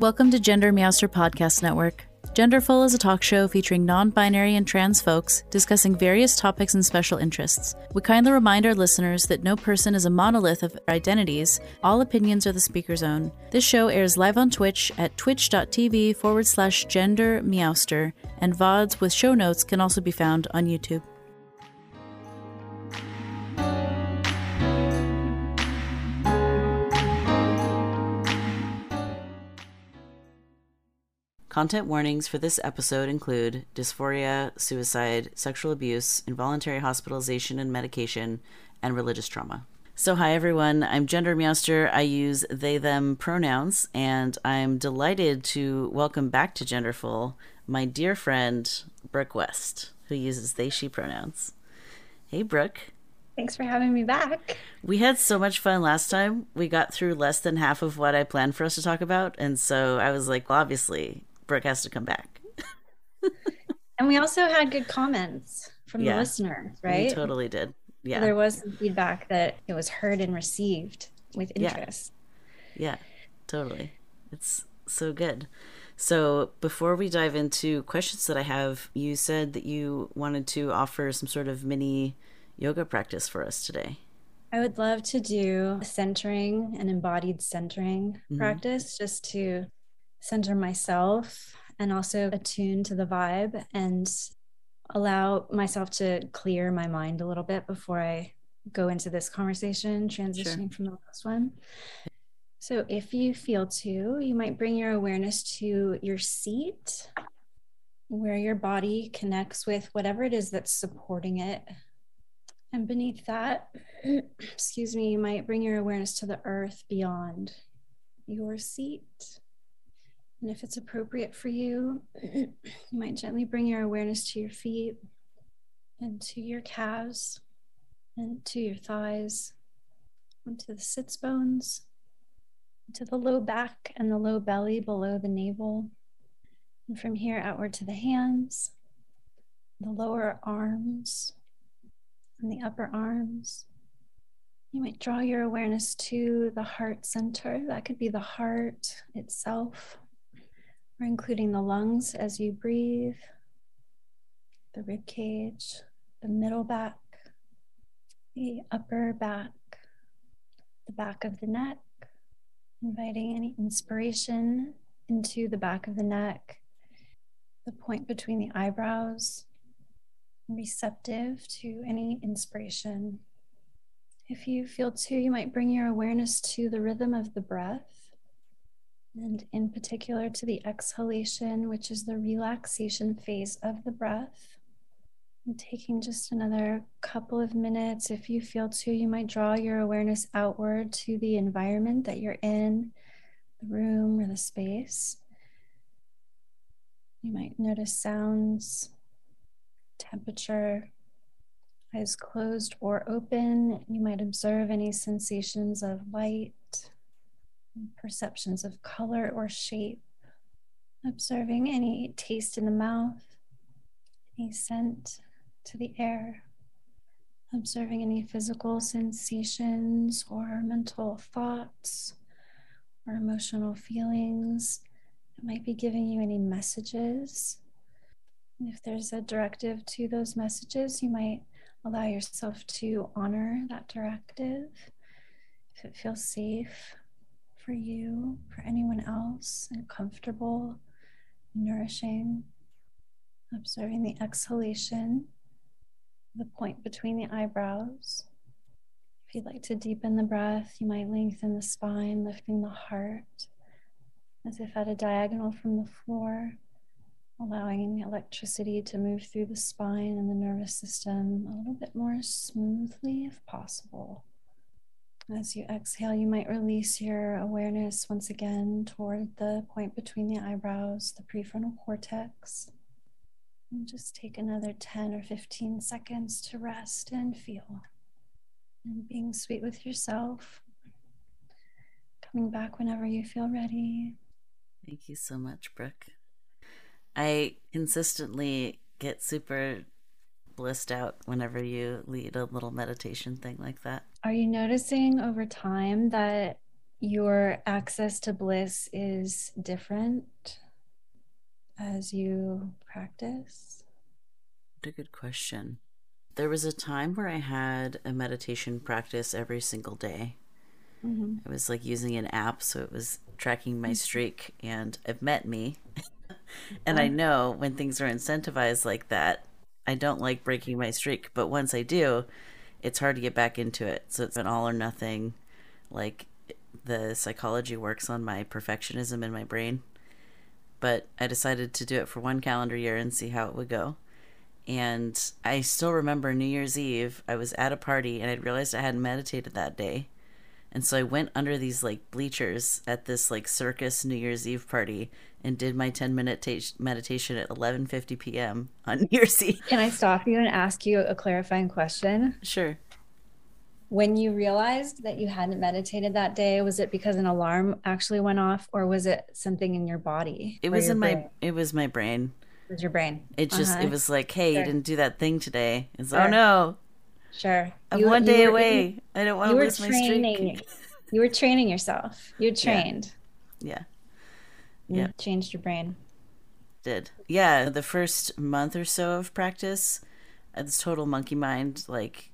Welcome to Gender Meowster Podcast Network. Genderful is a talk show featuring non binary and trans folks discussing various topics and special interests. We kindly remind our listeners that no person is a monolith of identities, all opinions are the speaker's own. This show airs live on Twitch at twitch.tv forward slash gender meowster, and VODs with show notes can also be found on YouTube. Content warnings for this episode include dysphoria, suicide, sexual abuse, involuntary hospitalization and medication, and religious trauma. So, hi everyone, I'm Gender Meowster. I use they them pronouns, and I'm delighted to welcome back to Genderful my dear friend, Brooke West, who uses they she pronouns. Hey, Brooke. Thanks for having me back. We had so much fun last time. We got through less than half of what I planned for us to talk about. And so I was like, well, obviously, Brooke has to come back. and we also had good comments from yeah, the listeners, right? We totally did. Yeah. There was some feedback that it was heard and received with interest. Yeah. yeah, totally. It's so good. So, before we dive into questions that I have, you said that you wanted to offer some sort of mini yoga practice for us today. I would love to do centering and embodied centering mm-hmm. practice just to center myself and also attune to the vibe and allow myself to clear my mind a little bit before I go into this conversation, transitioning sure. from the last one. So, if you feel to, you might bring your awareness to your seat, where your body connects with whatever it is that's supporting it. And beneath that, excuse me, you might bring your awareness to the earth beyond your seat. And if it's appropriate for you, you might gently bring your awareness to your feet and to your calves and to your thighs, onto the sits bones, to the low back and the low belly below the navel. And from here outward to the hands, the lower arms, and the upper arms. You might draw your awareness to the heart center. That could be the heart itself we're including the lungs as you breathe, the rib cage, the middle back, the upper back, the back of the neck, inviting any inspiration into the back of the neck, the point between the eyebrows, receptive to any inspiration. If you feel too, you might bring your awareness to the rhythm of the breath and in particular to the exhalation, which is the relaxation phase of the breath. Taking just another couple of minutes, if you feel to, you might draw your awareness outward to the environment that you're in, the room or the space. You might notice sounds, temperature, eyes closed or open. You might observe any sensations of light perceptions of color or shape, observing any taste in the mouth, any scent to the air, observing any physical sensations or mental thoughts or emotional feelings that might be giving you any messages. And if there's a directive to those messages, you might allow yourself to honor that directive. If it feels safe for you, for anyone else, and comfortable, nourishing. Observing the exhalation, the point between the eyebrows. If you'd like to deepen the breath, you might lengthen the spine, lifting the heart as if at a diagonal from the floor, allowing electricity to move through the spine and the nervous system a little bit more smoothly if possible. As you exhale, you might release your awareness once again toward the point between the eyebrows, the prefrontal cortex. And just take another 10 or 15 seconds to rest and feel. And being sweet with yourself. Coming back whenever you feel ready. Thank you so much, Brooke. I consistently get super blissed out whenever you lead a little meditation thing like that. Are you noticing over time that your access to bliss is different as you practice? What a good question. There was a time where I had a meditation practice every single day. Mm-hmm. I was like using an app, so it was tracking my mm-hmm. streak, and it met me. and I know when things are incentivized like that, I don't like breaking my streak. But once I do, it's hard to get back into it. So it's an all or nothing. Like the psychology works on my perfectionism in my brain. But I decided to do it for one calendar year and see how it would go. And I still remember New Year's Eve, I was at a party and I realized I hadn't meditated that day. And so I went under these like bleachers at this like circus New Year's Eve party and did my 10 minute ta- meditation at 11:50 p.m. on New Year's Eve. Can I stop you and ask you a clarifying question? Sure. When you realized that you hadn't meditated that day, was it because an alarm actually went off or was it something in your body? It was in brain? my it was my brain. It was your brain. It just uh-huh. it was like, "Hey, sure. you didn't do that thing today." It's sure. oh no. Sure. I'm you, one day away. I don't want to lose training, my streak. You were training yourself. You're trained. Yeah. Yeah. Changed your brain. Did. Yeah. The first month or so of practice, it's total monkey mind, like,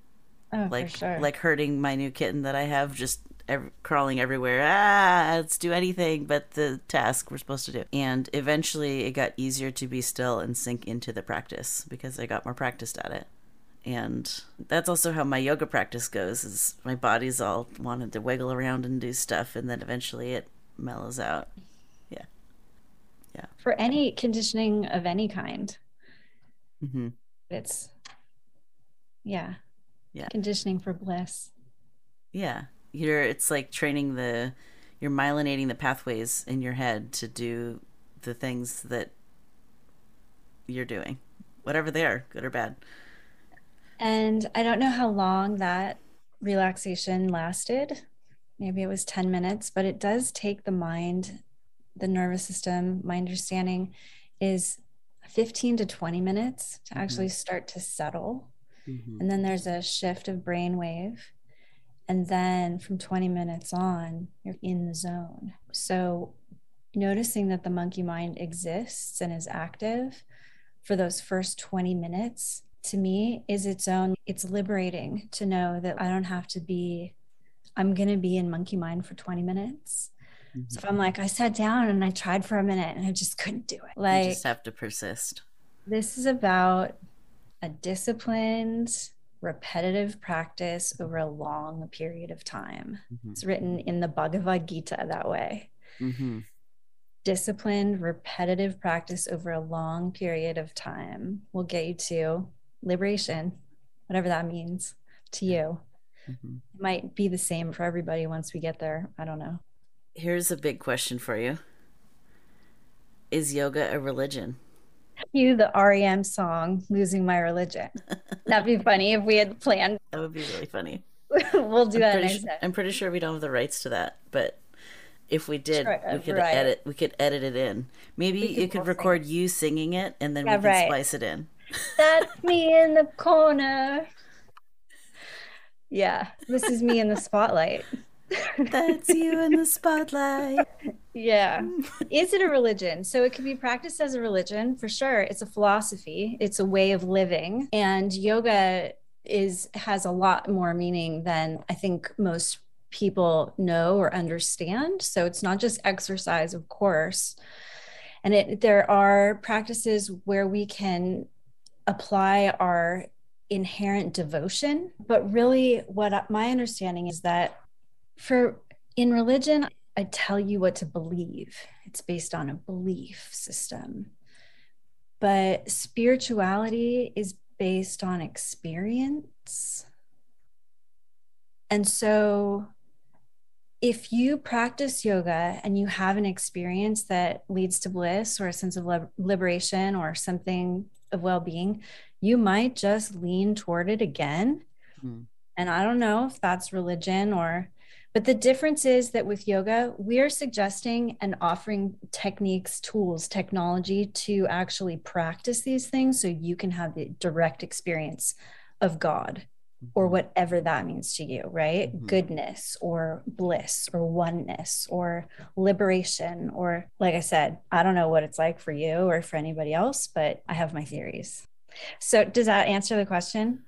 oh, like, sure. like hurting my new kitten that I have, just every, crawling everywhere. Ah, let's do anything but the task we're supposed to do. And eventually, it got easier to be still and sink into the practice because I got more practiced at it and that's also how my yoga practice goes is my body's all wanted to wiggle around and do stuff and then eventually it mellows out. Yeah. Yeah. For any conditioning of any kind. Mm-hmm. it's yeah. Yeah. Conditioning for bliss. Yeah. You're it's like training the you're myelinating the pathways in your head to do the things that you're doing whatever they are good or bad and I don't know how long that relaxation lasted. Maybe it was 10 minutes, but it does take the mind, the nervous system. My understanding is 15 to 20 minutes to mm-hmm. actually start to settle. Mm-hmm. And then there's a shift of brain wave. And then from 20 minutes on, you're in the zone. So noticing that the monkey mind exists and is active for those first 20 minutes to me is its own it's liberating to know that i don't have to be i'm going to be in monkey mind for 20 minutes. Mm-hmm. so if i'm like i sat down and i tried for a minute and i just couldn't do it. Like you just have to persist. this is about a disciplined repetitive practice over a long period of time. Mm-hmm. it's written in the bhagavad gita that way. Mm-hmm. Disciplined, repetitive practice over a long period of time will get you to liberation, whatever that means to you. Mm-hmm. It might be the same for everybody once we get there. I don't know. Here's a big question for you Is yoga a religion? You, the REM song, Losing My Religion. That'd be funny if we had planned. That would be really funny. we'll do I'm that pretty next sure, I'm pretty sure we don't have the rights to that, but if we did, sure, we could right. edit. We could edit it in. Maybe you could record sing. you singing it, and then yeah, we can right. splice it in. That's me in the corner. Yeah, this is me in the spotlight. That's you in the spotlight. Yeah. Is it a religion? So it can be practiced as a religion for sure. It's a philosophy, it's a way of living. And yoga is has a lot more meaning than I think most people know or understand. So it's not just exercise, of course. And it there are practices where we can apply our inherent devotion. But really, what my understanding is that for in religion, I tell you what to believe, it's based on a belief system. But spirituality is based on experience. And so, if you practice yoga and you have an experience that leads to bliss or a sense of liberation or something of well-being you might just lean toward it again mm. and i don't know if that's religion or but the difference is that with yoga we're suggesting and offering techniques tools technology to actually practice these things so you can have the direct experience of god or whatever that means to you, right? Mm-hmm. Goodness or bliss or oneness or liberation. Or, like I said, I don't know what it's like for you or for anybody else, but I have my theories. So, does that answer the question?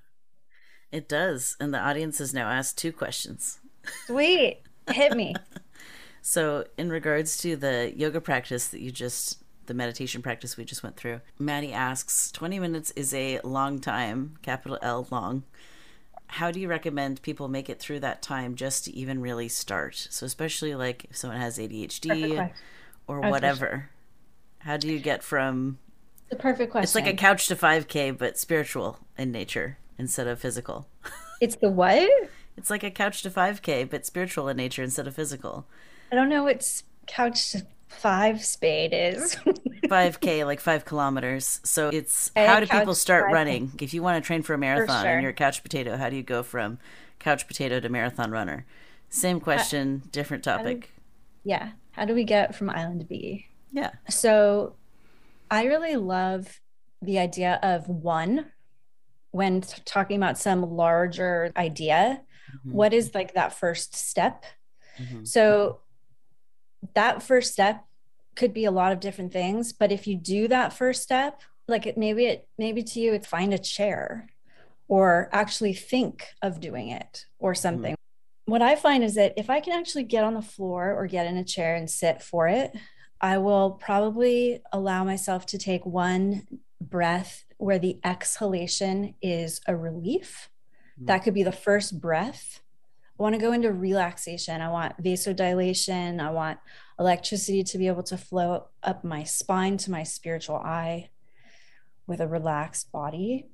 It does. And the audience has now asked two questions. Sweet. Hit me. so, in regards to the yoga practice that you just the meditation practice we just went through. Maddie asks 20 minutes is a long time, capital L long how do you recommend people make it through that time just to even really start? So, especially like if someone has ADHD or whatever, how do you get from the perfect question? It's like a couch to 5K, but spiritual in nature instead of physical. It's the what? It's like a couch to 5K, but spiritual in nature instead of physical. I don't know what couch to five spade is 5k like five kilometers. So it's how do people start running? If you want to train for a marathon sure. and you're a couch potato how do you go from couch potato to marathon runner? Same question how, different topic. how do, yeah how do we get from island to b? Yeah. So i really love the idea of one when t- talking about some larger idea mm-hmm. what is like that first step? Mm-hmm. so that first step could be a lot of different things but if you do that first step like it maybe it maybe to you it's find a chair or actually think of doing it or mm-hmm. something mm-hmm. what i find is that if i can actually get on the floor or get in a chair and sit for it i will probably allow myself to take one breath where the exhalation is a relief mm-hmm. that could be the first breath I want to go into relaxation. I want vasodilation. I want electricity to be able to flow up my spine to my spiritual eye with a relaxed body.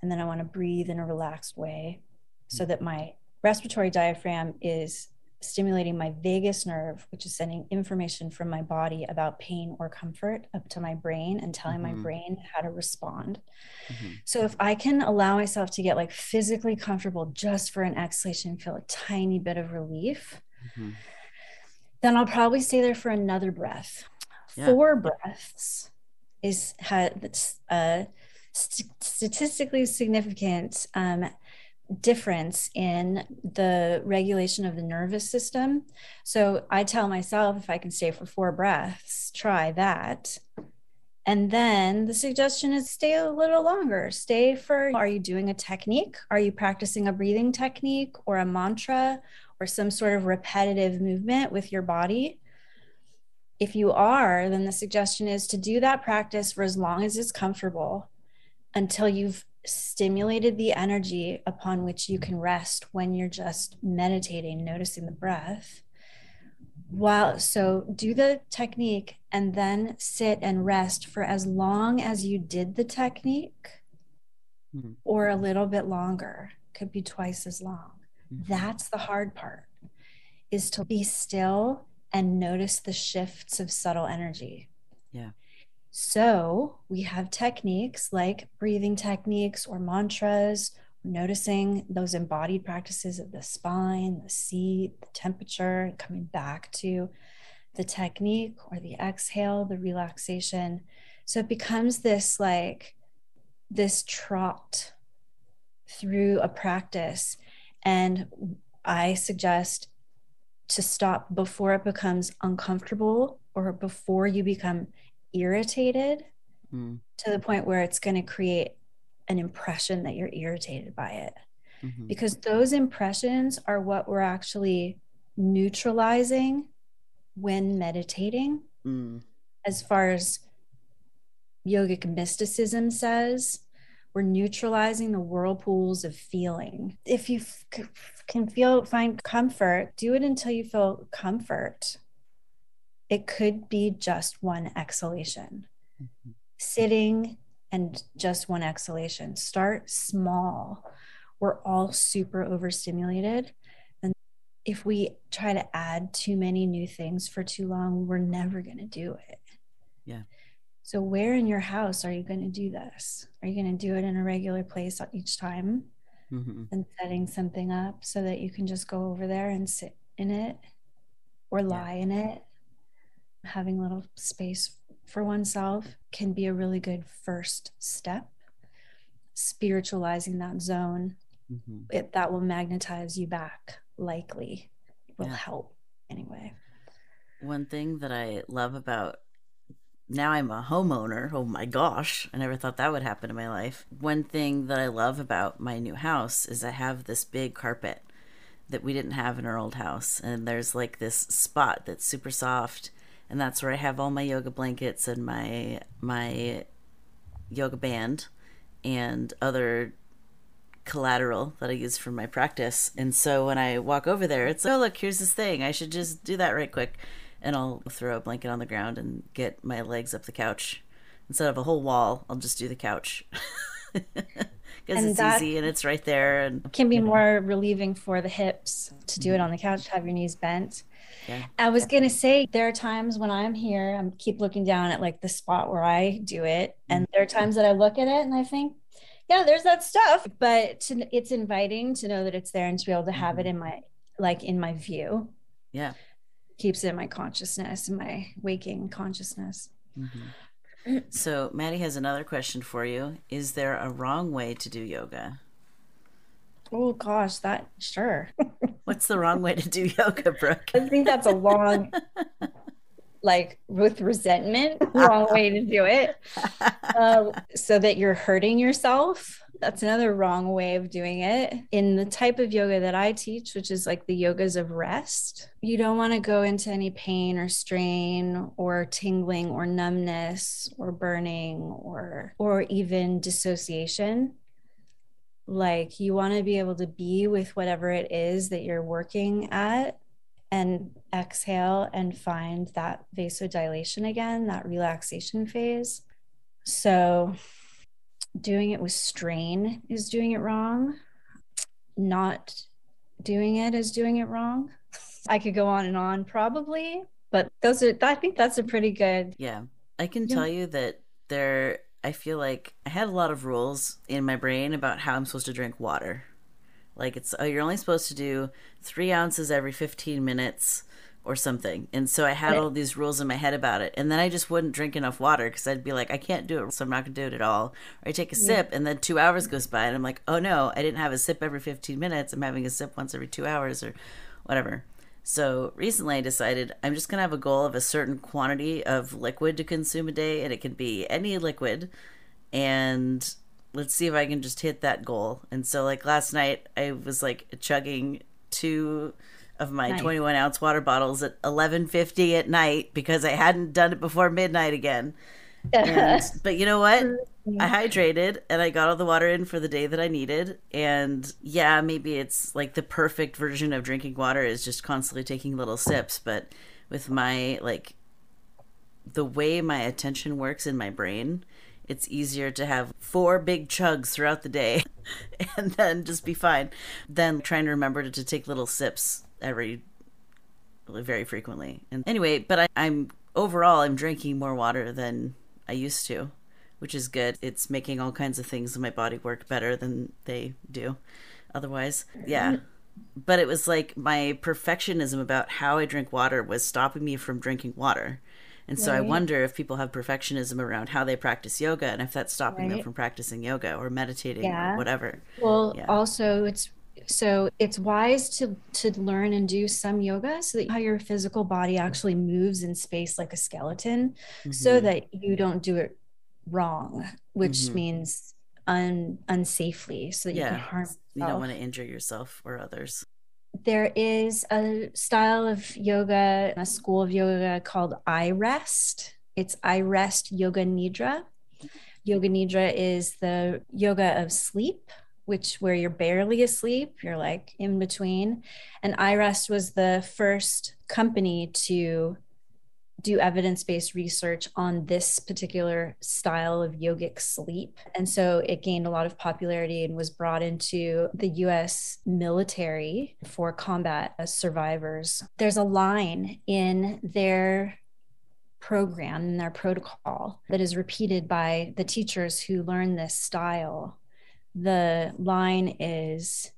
And then I want to breathe in a relaxed way so that my respiratory diaphragm is stimulating my vagus nerve, which is sending information from my body about pain or comfort up to my brain and telling mm-hmm. my brain how to respond. Mm-hmm. So if I can allow myself to get like physically comfortable just for an exhalation, feel a tiny bit of relief, mm-hmm. Then I'll probably stay there for another breath. Yeah. Four breaths is has uh, st- statistically significant um, difference in the regulation of the nervous system. So I tell myself if I can stay for four breaths, try that. And then the suggestion is stay a little longer. Stay for are you doing a technique? Are you practicing a breathing technique or a mantra or some sort of repetitive movement with your body? If you are, then the suggestion is to do that practice for as long as it's comfortable until you've stimulated the energy upon which you can rest when you're just meditating, noticing the breath. While so do the technique and then sit and rest for as long as you did the technique mm-hmm. or a little bit longer, could be twice as long. Mm-hmm. That's the hard part is to be still and notice the shifts of subtle energy. Yeah. So we have techniques like breathing techniques or mantras, noticing those embodied practices of the spine, the seat, the temperature, coming back to the technique or the exhale, the relaxation. So it becomes this like this trot through a practice. And I suggest to stop before it becomes uncomfortable or before you become irritated mm. to the point where it's going to create an impression that you're irritated by it. Mm-hmm. Because those impressions are what we're actually neutralizing when meditating. Mm. As far as yogic mysticism says, we're neutralizing the whirlpools of feeling. If you f- can feel, find comfort, do it until you feel comfort it could be just one exhalation. Mm-hmm. Sitting and just one exhalation. Start small. We're all super overstimulated. And if we try to add too many new things for too long, we're never going to do it. Yeah. So, where in your house are you going to do this? Are you going to do it in a regular place each time mm-hmm. and setting something up so that you can just go over there and sit in it or lie yeah. in it? having a little space for oneself can be a really good first step. Spiritualizing that zone mm-hmm. it, that will magnetize you back likely will yeah. help anyway one thing that i love about now i'm a homeowner oh my gosh i never thought that would happen in my life one thing that i love about my new house is i have this big carpet that we didn't have in our old house and there's like this spot that's super soft and that's where i have all my yoga blankets and my my yoga band and other collateral that I use for my practice. And so when I walk over there, it's like, oh look, here's this thing. I should just do that right quick. And I'll throw a blanket on the ground and get my legs up the couch. Instead of a whole wall, I'll just do the couch. Because it's easy and it's right there and can be more relieving for the hips to do it on the couch, have your knees bent. Yeah. I was gonna say there are times when I'm here, I'm keep looking down at like the spot where I do it, and there are times that I look at it and I think, yeah, there's that stuff. But to, it's inviting to know that it's there and to be able to have it mm-hmm. in my like in my view. Yeah, keeps it in my consciousness, in my waking consciousness. Mm-hmm. So Maddie has another question for you. Is there a wrong way to do yoga? Oh gosh, that sure. What's the wrong way to do yoga, Brooke? I think that's a long, like with resentment, wrong way to do it. Uh, so that you're hurting yourself. That's another wrong way of doing it. In the type of yoga that I teach, which is like the yogas of rest, you don't want to go into any pain or strain or tingling or numbness or burning or or even dissociation like you want to be able to be with whatever it is that you're working at and exhale and find that vasodilation again, that relaxation phase. So, doing it with strain is doing it wrong. Not doing it is doing it wrong. I could go on and on probably, but those are, I think that's a pretty good. Yeah. I can yeah. tell you that there I feel like I had a lot of rules in my brain about how I'm supposed to drink water. Like it's oh, you're only supposed to do three ounces every 15 minutes or something. And so I had all these rules in my head about it. And then I just wouldn't drink enough water because I'd be like, I can't do it, so I'm not going to do it at all. Or I take a yeah. sip and then two hours goes by and I'm like, oh no, I didn't have a sip every 15 minutes. I'm having a sip once every two hours or whatever. So recently I decided I'm just going to have a goal of a certain quantity of liquid to consume a day, and it can be any liquid. And let's see if I can just hit that goal. And so, like last night, I was like chugging two of my nice. 21 ounce water bottles at 11:50 at night because I hadn't done it before midnight again. And, but you know what? I mm-hmm. hydrated and I got all the water in for the day that I needed. And yeah, maybe it's like the perfect version of drinking water is just constantly taking little sips. But with my, like, the way my attention works in my brain, it's easier to have four big chugs throughout the day and then just be fine than trying to remember to, to take little sips every very frequently. And anyway, but I, I'm overall, I'm drinking more water than I used to which is good. It's making all kinds of things in my body work better than they do otherwise. Yeah. But it was like my perfectionism about how I drink water was stopping me from drinking water. And so right. I wonder if people have perfectionism around how they practice yoga and if that's stopping right. them from practicing yoga or meditating yeah. or whatever. Well, yeah. also it's so it's wise to to learn and do some yoga so that how your physical body actually moves in space like a skeleton mm-hmm. so that you don't do it wrong, which mm-hmm. means un unsafely, so that yeah. you can harm. Yourself. You don't want to injure yourself or others. There is a style of yoga, a school of yoga called iRest. It's iRest Yoga Nidra. Yoga Nidra is the yoga of sleep, which where you're barely asleep, you're like in between. And iRest was the first company to do evidence based research on this particular style of yogic sleep. And so it gained a lot of popularity and was brought into the US military for combat as survivors. There's a line in their program, in their protocol, that is repeated by the teachers who learn this style. The line is,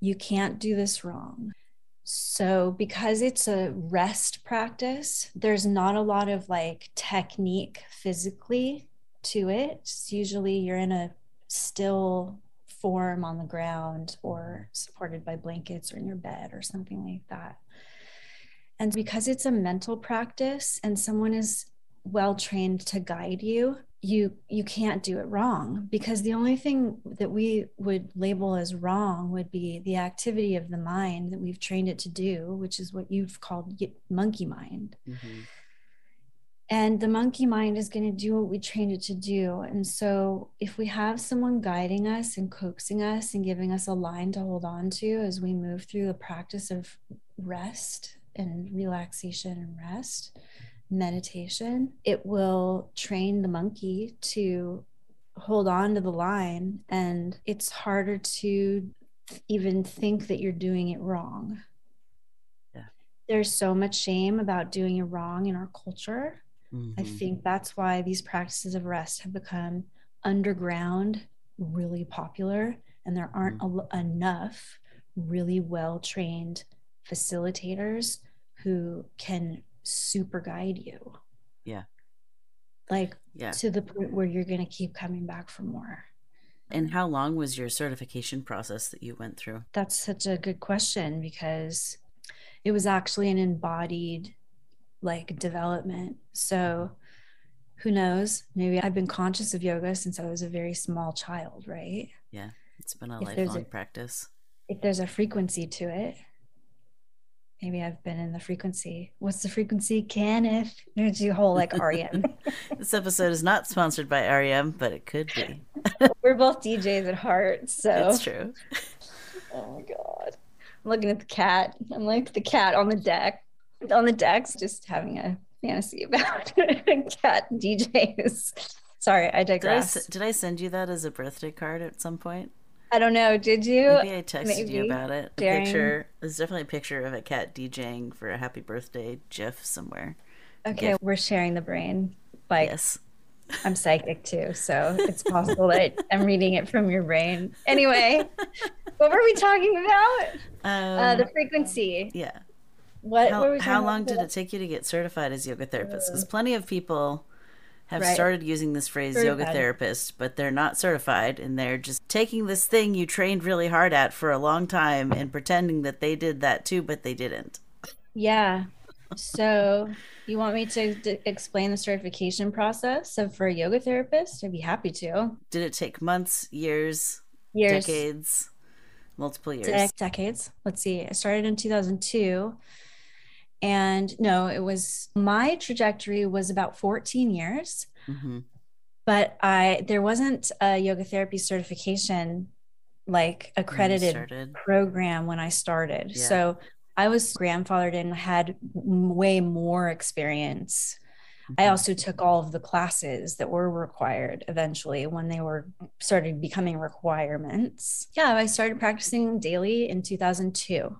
You can't do this wrong. So, because it's a rest practice, there's not a lot of like technique physically to it. Usually you're in a still form on the ground or supported by blankets or in your bed or something like that. And because it's a mental practice and someone is well trained to guide you, you you can't do it wrong because the only thing that we would label as wrong would be the activity of the mind that we've trained it to do, which is what you've called monkey mind. Mm-hmm and the monkey mind is going to do what we trained it to do and so if we have someone guiding us and coaxing us and giving us a line to hold on to as we move through the practice of rest and relaxation and rest meditation it will train the monkey to hold on to the line and it's harder to even think that you're doing it wrong yeah. there's so much shame about doing it wrong in our culture Mm-hmm. I think that's why these practices of rest have become underground, really popular, and there aren't mm-hmm. enough really well trained facilitators who can super guide you. Yeah. Like yeah. to the point where you're going to keep coming back for more. And how long was your certification process that you went through? That's such a good question because it was actually an embodied like development. So mm-hmm. who knows? Maybe I've been conscious of yoga since I was a very small child, right? Yeah, it's been a if lifelong a, practice. If there's a frequency to it, maybe I've been in the frequency. What's the frequency, Kenneth? There's a whole like REM. this episode is not sponsored by REM, but it could be. We're both DJs at heart, so it's true. Oh my god. I'm looking at the cat. I'm like the cat on the deck on the decks, just having a fantasy about cat DJs. Sorry, I digress. Did I, did I, send you that as a birthday card at some point? I don't know. Did you? Maybe I texted Maybe. you about it. A picture. There's definitely a picture of a cat DJing for a happy birthday GIF somewhere. Okay, we're sharing the brain. Like, yes. I'm psychic too, so it's possible that I'm reading it from your brain. Anyway, what were we talking about? Um, uh, the frequency. Yeah what how, how long did it take you to get certified as yoga therapist because plenty of people have right. started using this phrase yoga therapist but they're not certified and they're just taking this thing you trained really hard at for a long time and pretending that they did that too but they didn't. Yeah. So you want me to d- explain the certification process of for a yoga therapist? I'd be happy to. Did it take months years years. decades multiple years? De- decades. Let's see. I started in 2002 and no, it was my trajectory was about 14 years. Mm-hmm. But I there wasn't a yoga therapy certification like accredited program when I started. Yeah. So I was grandfathered in had way more experience. Mm-hmm. I also took all of the classes that were required eventually when they were started becoming requirements. Yeah, I started practicing daily in 2002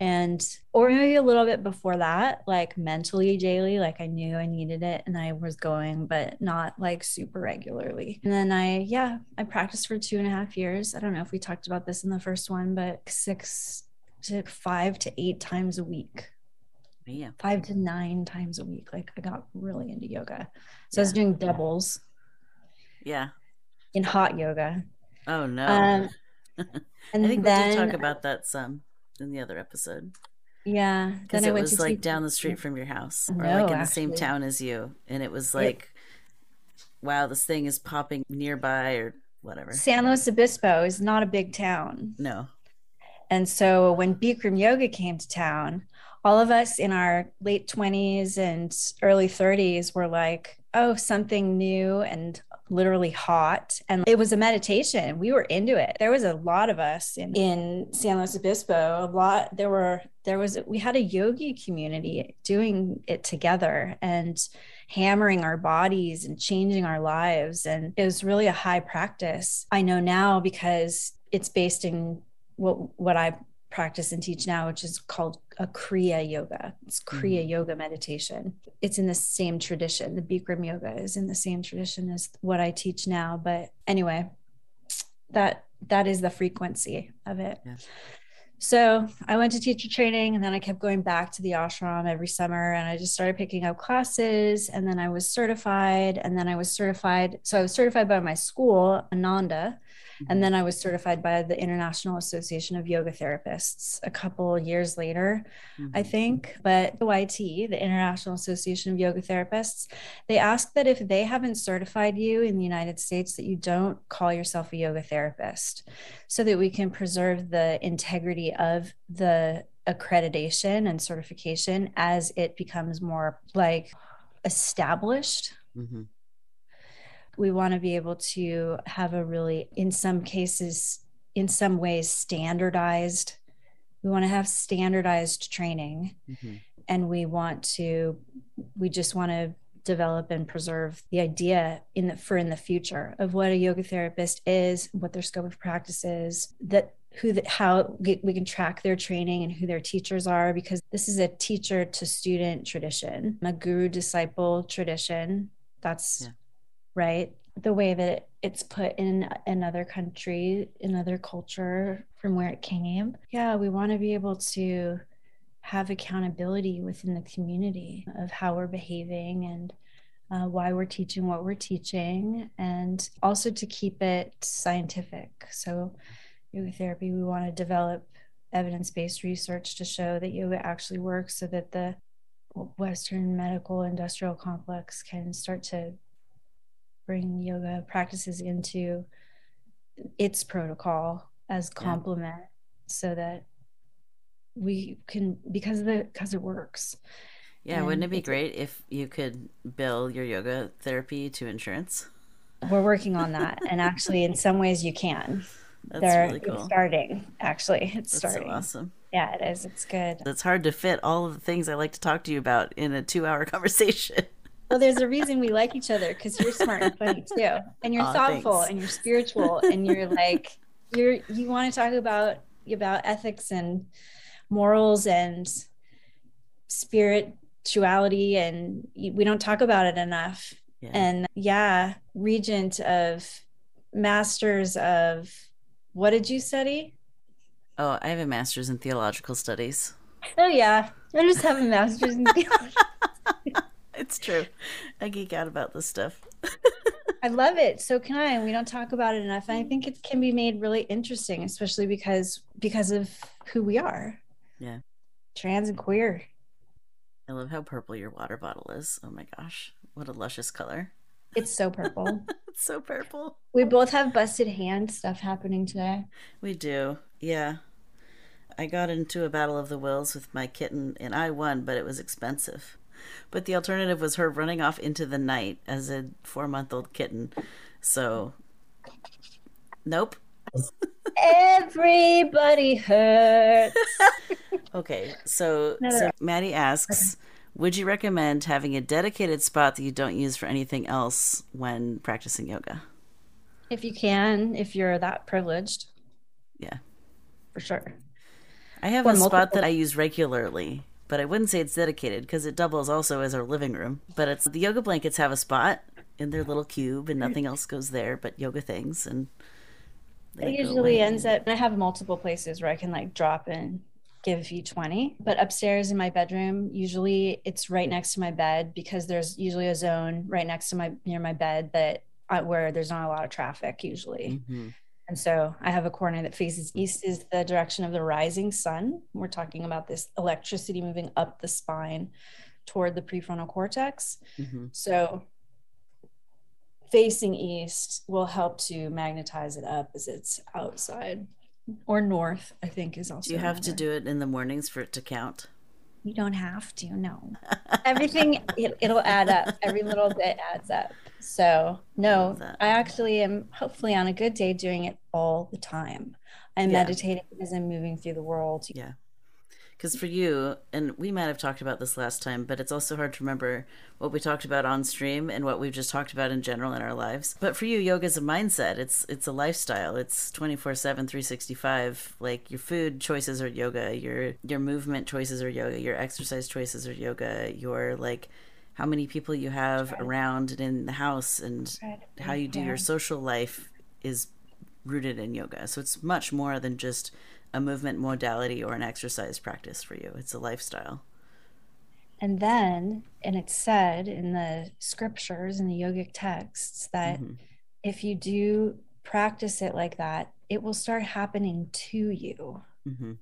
and or maybe a little bit before that like mentally daily like i knew i needed it and i was going but not like super regularly. And then i yeah i practiced for two and a half years. I don't know if we talked about this in the first one but six to five to eight times a week. Yeah. Five to nine times a week like i got really into yoga. So yeah. i was doing doubles. Yeah. In hot yoga. Oh no. Um, and I think then, we did talk about that some in the other episode. Yeah, because it was like down the street from your house, or no, like in the same town as you, and it was like, it, wow, this thing is popping nearby or whatever. San Luis Obispo is not a big town. No. And so when Bikram Yoga came to town, all of us in our late 20s and early 30s were like, oh, something new and literally hot. And it was a meditation. We were into it. There was a lot of us in, in San Luis Obispo. A lot, there were, there was, we had a yogi community doing it together and hammering our bodies and changing our lives. And it was really a high practice. I know now because it's based in what, what I practice and teach now, which is called a Kriya Yoga. It's Kriya mm-hmm. Yoga meditation. It's in the same tradition. The Bikram Yoga is in the same tradition as what I teach now. But anyway, that that is the frequency of it. Yeah. So I went to teacher training and then I kept going back to the ashram every summer and I just started picking up classes and then I was certified and then I was certified. So I was certified by my school, Ananda, And then I was certified by the International Association of Yoga Therapists a couple years later, mm-hmm. I think. But the YT, the International Association of Yoga Therapists, they ask that if they haven't certified you in the United States, that you don't call yourself a yoga therapist so that we can preserve the integrity of the accreditation and certification as it becomes more like established. Mm-hmm we want to be able to have a really in some cases in some ways standardized we want to have standardized training. Mm-hmm. and we want to we just want to develop and preserve the idea in the for in the future of what a yoga therapist is what their scope of practice is that who the, how we can track their training and who their teachers are because this is a teacher to student tradition a guru disciple tradition. That's yeah right? The way that it's put in another country, another culture from where it came. Yeah, we want to be able to have accountability within the community of how we're behaving and uh, why we're teaching what we're teaching, and also to keep it scientific. So, yoga therapy, we want to develop evidence based research to show that yoga actually works so that the Western medical industrial complex can start to bring yoga practices into its protocol as complement yeah. so that we can because of the because it works. Yeah and wouldn't it be great if you could bill your yoga therapy to insurance? We're working on that and actually in some ways you can. That's They're, really cool. Starting actually. It's that's starting. so awesome. Yeah it is. It's good. It's hard to fit all of the things i like to talk to you about in a two hour conversation well, there's a reason we like each other because you're smart and funny too, and you're oh, thoughtful thanks. and you're spiritual and you're like you're you want to talk about about ethics and morals and spirituality and we don't talk about it enough. Yeah. And yeah, regent of masters of what did you study? Oh, I have a master's in theological studies. Oh yeah, I just have a master's in theology. it's true. I geek out about this stuff. I love it. So can I. We don't talk about it enough. And I think it can be made really interesting, especially because because of who we are. Yeah. Trans and queer. I love how purple your water bottle is. Oh my gosh. What a luscious color. It's so purple. it's so purple. We both have busted hand stuff happening today. We do. Yeah. I got into a battle of the wills with my kitten and I won, but it was expensive. But the alternative was her running off into the night as a four month old kitten. So, nope. Everybody hurts. okay, so, so Maddie asks Would you recommend having a dedicated spot that you don't use for anything else when practicing yoga? If you can, if you're that privileged. Yeah. For sure. I have a spot that I use regularly but I wouldn't say it's dedicated because it doubles also as our living room. But it's the yoga blankets have a spot in their little cube, and nothing else goes there but yoga things. And it usually ends up. I have multiple places where I can like drop in give you 20 but upstairs in my bedroom usually it's right next to my bed because there's usually a zone right next to my near my bed that uh, where there's not a lot of traffic usually mm-hmm. And so I have a corner that faces east is the direction of the rising sun. We're talking about this electricity moving up the spine toward the prefrontal cortex. Mm-hmm. So facing east will help to magnetize it up as it's outside or north, I think is also. Do you have to do it in the mornings for it to count? You don't have to, no. Everything, it, it'll add up. Every little bit adds up. So, no, I actually am hopefully on a good day doing it all the time. I'm yeah. meditating as I'm moving through the world. Yeah. Because for you, and we might have talked about this last time, but it's also hard to remember what we talked about on stream and what we've just talked about in general in our lives. But for you, yoga is a mindset. It's it's a lifestyle. It's 24/7 365. Like your food choices are yoga, your your movement choices are yoga, your exercise choices are yoga, your like how many people you have around and in the house and how you do your social life is rooted in yoga. So it's much more than just a movement modality or an exercise practice for you. It's a lifestyle. And then, and it's said in the scriptures, and the yogic texts, that mm-hmm. if you do practice it like that, it will start happening to you. Mm-hmm.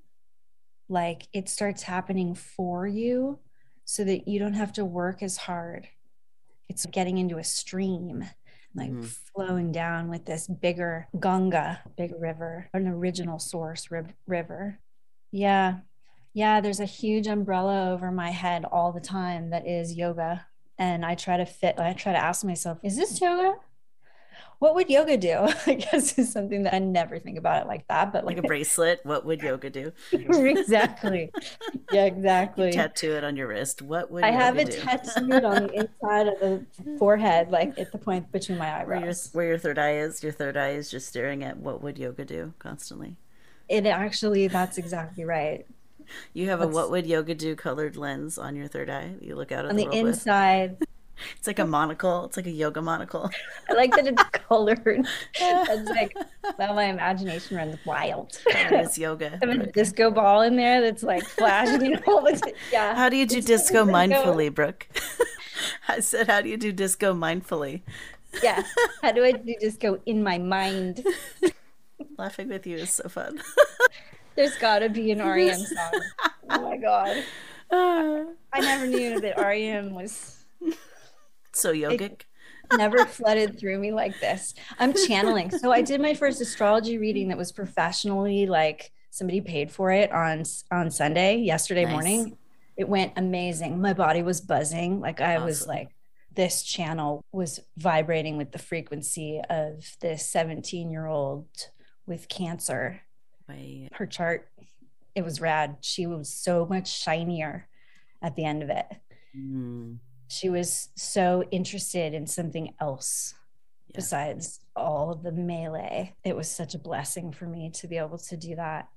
Like it starts happening for you so that you don't have to work as hard. It's getting into a stream, like mm-hmm. flowing down with this bigger Ganga, big river, an original source river. Yeah. Yeah. There's a huge umbrella over my head all the time that is yoga. And I try to fit, I try to ask myself, is this yoga? What would yoga do? I guess is something that I never think about it like that. But like, like a bracelet, what would yoga do? exactly. Yeah, exactly. You tattoo it on your wrist. What would I have it tattooed on the inside of the forehead, like at the point between my eyebrows. Where your, where your third eye is. Your third eye is just staring at what would yoga do constantly. It actually, that's exactly right. You have that's, a what would yoga do colored lens on your third eye. You look out at on the, the inside. It's like a monocle. It's like a yoga monocle. I like that it's colored. It's like well, my imagination runs wild. Oh, it's yoga. I have a disco ball in there that's like flashing all the yeah. How do you do it's disco mindfully, Brooke? I said, how do you do disco mindfully? Yeah. How do I do disco in my mind? Laughing with you is so fun. There's got to be an REM song. Oh my god. I never knew that REM was so yogic. Never flooded through me like this. I'm channeling. So I did my first astrology reading that was professionally like somebody paid for it on on Sunday, yesterday nice. morning. It went amazing. My body was buzzing. Like I awesome. was like this channel was vibrating with the frequency of this 17 year old with cancer. Wait. Her chart, it was rad. She was so much shinier at the end of it. Mm she was so interested in something else yeah. besides all the melee. It was such a blessing for me to be able to do that.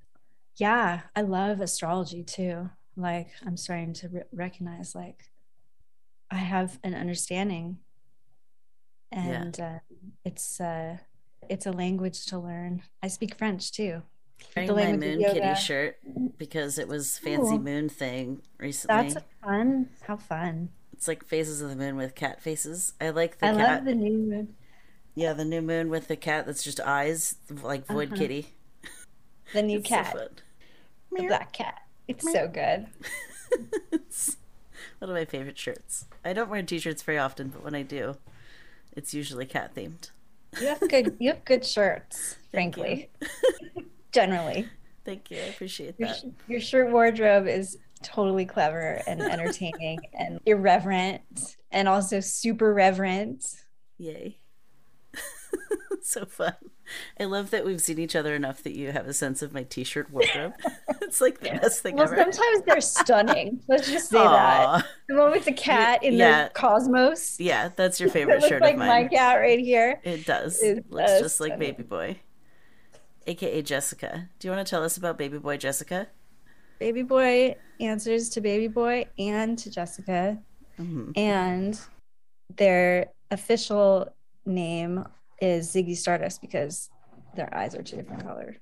Yeah, I love astrology too. Like, I'm starting to re- recognize, like, I have an understanding, and yeah. uh, it's uh, it's a language to learn. I speak French too. Wearing my Moon Kitty shirt because it was fancy Ooh. moon thing recently. That's fun. How fun! It's like phases of the moon with cat faces. I like the I cat. love the new moon. Yeah, the new moon with the cat that's just eyes, like Void uh-huh. Kitty. The new cat. So the black cat. It's so good. it's one of my favorite shirts. I don't wear t-shirts very often, but when I do, it's usually cat themed. You have good you have good shirts, frankly. Generally. Thank you. I appreciate that. Your, your shirt wardrobe is totally clever and entertaining and irreverent and also super reverent. Yay. so fun. I love that we've seen each other enough that you have a sense of my t-shirt wardrobe. it's like the best thing well, ever. sometimes they're stunning. Let's just say Aww. that. The one with the cat in yeah. the cosmos. Yeah, that's your favorite shirt like of mine. my cat right here. It does. It looks uh, just stunning. like baby boy. AKA Jessica. Do you want to tell us about baby boy Jessica? Baby Boy answers to Baby Boy and to Jessica. Mm-hmm. And their official name is Ziggy Stardust because their eyes are two different colors.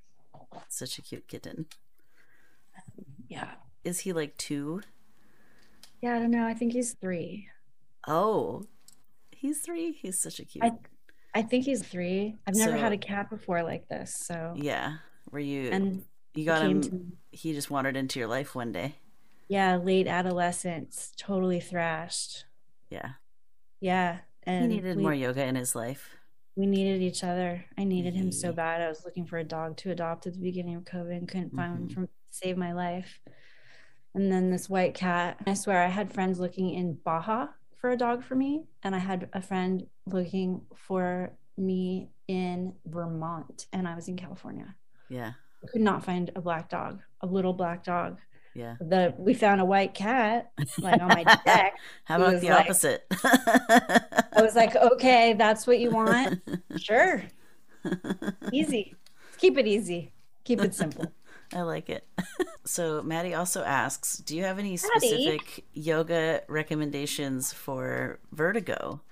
Such a cute kitten. Yeah. Is he like two? Yeah, I don't know. I think he's three. Oh, he's three. He's such a cute. I, I think he's three. I've never so, had a cat before like this. So yeah, were you? And you got him. To, he just wandered into your life one day. Yeah, late adolescence, totally thrashed. Yeah. Yeah, and he needed we, more yoga in his life. We needed each other. I needed him so bad. I was looking for a dog to adopt at the beginning of COVID and couldn't find mm-hmm. one from save my life. And then this white cat. I swear, I had friends looking in Baja for a dog for me, and I had a friend looking for me in Vermont, and I was in California. Yeah could not find a black dog, a little black dog. Yeah. The we found a white cat like on my deck. How about the like, opposite? I was like, okay, that's what you want. sure. Easy. Keep it easy. Keep it simple. I like it. So Maddie also asks, do you have any specific yoga recommendations for vertigo?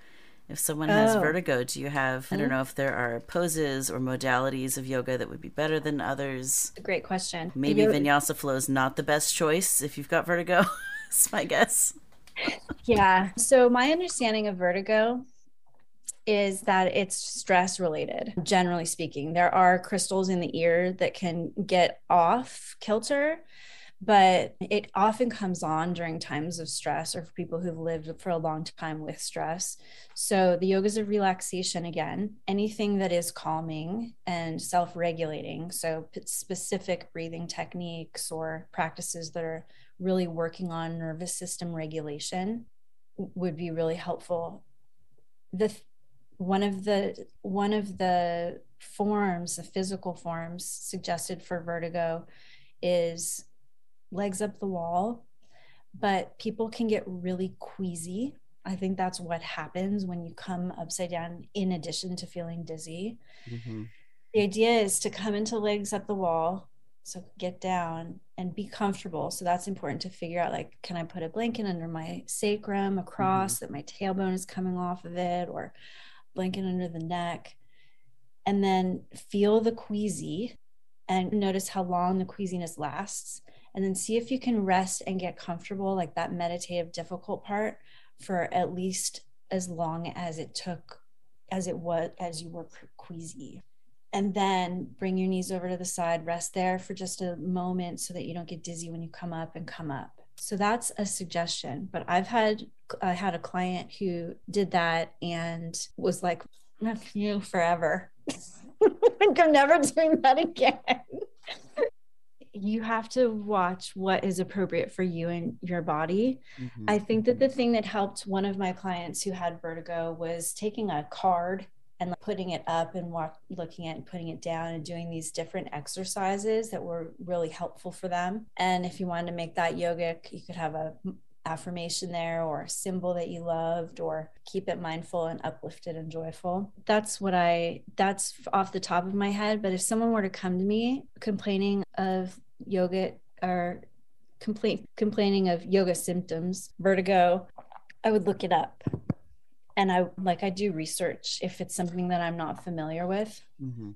If someone oh. has vertigo, do you have, mm-hmm. I don't hmm? know if there are poses or modalities of yoga that would be better than others? A great question. Maybe yoga- vinyasa flow is not the best choice if you've got vertigo. It's my guess. yeah. So, my understanding of vertigo is that it's stress related, generally speaking. There are crystals in the ear that can get off kilter, but it often comes on during times of stress or for people who've lived for a long time with stress. So, the yogas of relaxation again, anything that is calming and self regulating. So, specific breathing techniques or practices that are really working on nervous system regulation would be really helpful. The one of the one of the forms, the physical forms suggested for vertigo is legs up the wall, but people can get really queasy. I think that's what happens when you come upside down, in addition to feeling dizzy. Mm-hmm. The idea is to come into legs up the wall. So get down and be comfortable. So that's important to figure out like, can I put a blanket under my sacrum across mm-hmm. that my tailbone is coming off of it or blanket under the neck? And then feel the queasy and notice how long the queasiness lasts and then see if you can rest and get comfortable like that meditative difficult part for at least as long as it took as it was as you were queasy. And then bring your knees over to the side rest there for just a moment so that you don't get dizzy when you come up and come up. So that's a suggestion but i've had i had a client who did that and was like you forever. I'm never doing that again you have to watch what is appropriate for you and your body. Mm-hmm. I think that the thing that helped one of my clients who had vertigo was taking a card and putting it up and walk, looking at and putting it down and doing these different exercises that were really helpful for them. And if you wanted to make that yogic, you could have a affirmation there or a symbol that you loved or keep it mindful and uplifted and joyful. That's what I that's off the top of my head, but if someone were to come to me complaining of yoga or complain complaining of yoga symptoms, vertigo, I would look it up. And I like I do research if it's something that I'm not familiar with. Mm-hmm.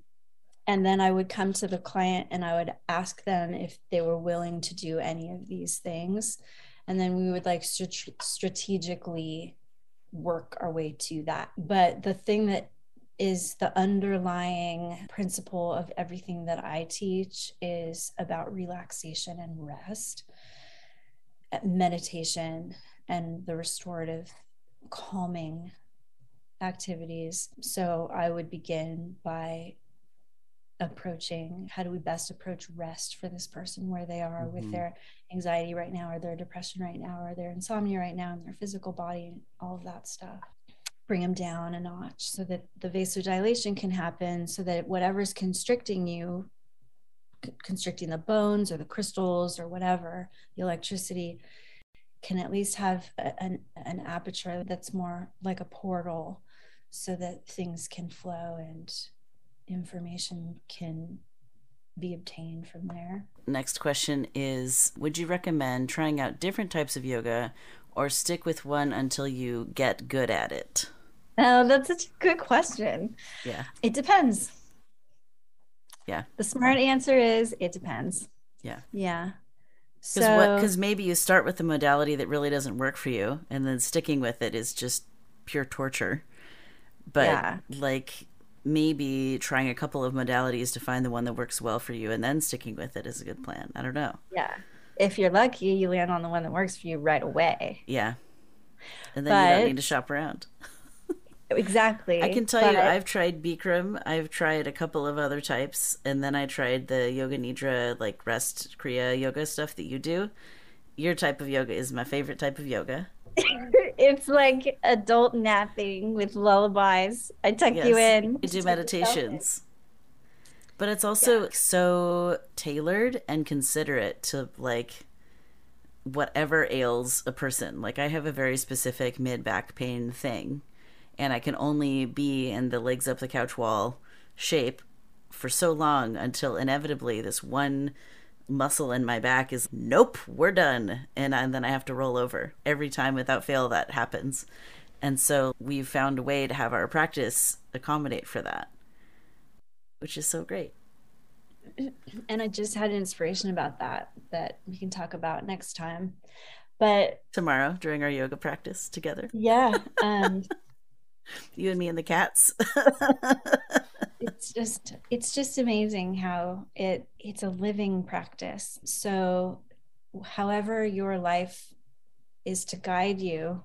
And then I would come to the client and I would ask them if they were willing to do any of these things and then we would like st- strategically work our way to that but the thing that is the underlying principle of everything that I teach is about relaxation and rest, meditation, and the restorative calming activities. So I would begin by approaching how do we best approach rest for this person where they are mm-hmm. with their anxiety right now or their depression right now or their insomnia right now and their physical body and all of that stuff bring them down a notch so that the vasodilation can happen so that whatever's constricting you constricting the bones or the crystals or whatever the electricity can at least have a, an, an aperture that's more like a portal so that things can flow and information can be obtained from there. Next question is Would you recommend trying out different types of yoga or stick with one until you get good at it? Oh, that's such a good question. Yeah. It depends. Yeah. The smart answer is it depends. Yeah. Yeah. Because so, what? Because maybe you start with a modality that really doesn't work for you, and then sticking with it is just pure torture. But yeah. like maybe trying a couple of modalities to find the one that works well for you and then sticking with it is a good plan. I don't know. Yeah. If you're lucky, you land on the one that works for you right away. Yeah. And then but, you don't need to shop around. exactly. I can tell but, you, I've tried Bikram. I've tried a couple of other types, and then I tried the Yoga Nidra, like rest Kriya yoga stuff that you do. Your type of yoga is my favorite type of yoga. it's like adult napping with lullabies. I tuck yes, you in. You do meditations. But it's also yeah. so tailored and considerate to like whatever ails a person. Like I have a very specific mid back pain thing, and I can only be in the legs up the couch wall shape for so long until inevitably this one muscle in my back is nope we're done. And, and then i have to roll over every time without fail that happens. And so we've found a way to have our practice accommodate for that which is so great. And i just had an inspiration about that that we can talk about next time. But tomorrow during our yoga practice together. Yeah um You and me and the cats. it's just it's just amazing how it it's a living practice. So however your life is to guide you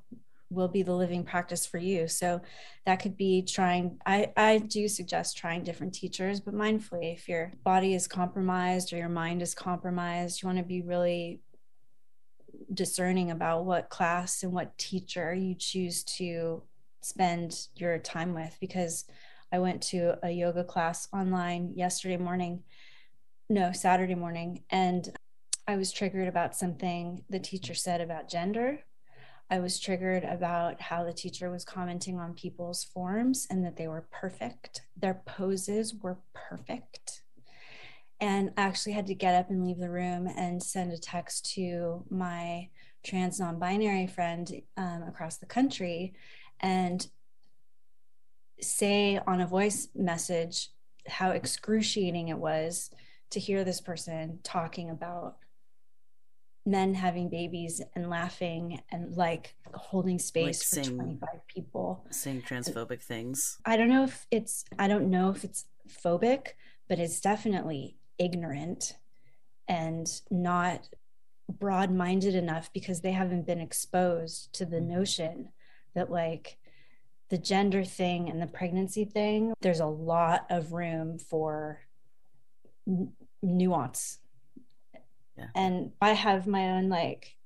will be the living practice for you. So that could be trying, I, I do suggest trying different teachers, but mindfully, if your body is compromised or your mind is compromised, you want to be really discerning about what class and what teacher you choose to spend your time with because I went to a yoga class online yesterday morning, no, Saturday morning, and I was triggered about something the teacher said about gender. I was triggered about how the teacher was commenting on people's forms and that they were perfect. Their poses were perfect. And I actually had to get up and leave the room and send a text to my trans non binary friend um, across the country and say on a voice message how excruciating it was to hear this person talking about men having babies and laughing and like holding space like for 25 people saying transphobic things i don't know if it's i don't know if it's phobic but it's definitely ignorant and not broad-minded enough because they haven't been exposed to the mm-hmm. notion that like the gender thing and the pregnancy thing there's a lot of room for n- nuance yeah. And I have my own like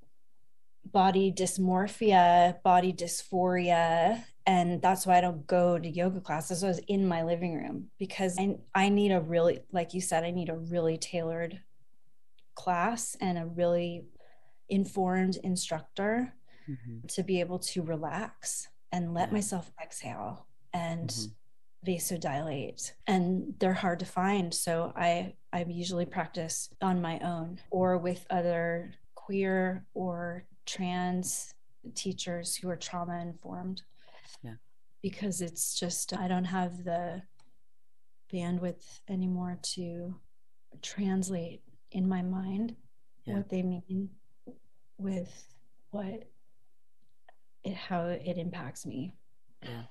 body dysmorphia, body dysphoria. And that's why I don't go to yoga classes. I was in my living room because I, I need a really, like you said, I need a really tailored class and a really informed instructor mm-hmm. to be able to relax and let yeah. myself exhale and mm-hmm vasodilate and they're hard to find so i i usually practice on my own or with other queer or trans teachers who are trauma informed yeah because it's just i don't have the bandwidth anymore to translate in my mind yeah. what they mean with what it how it impacts me yeah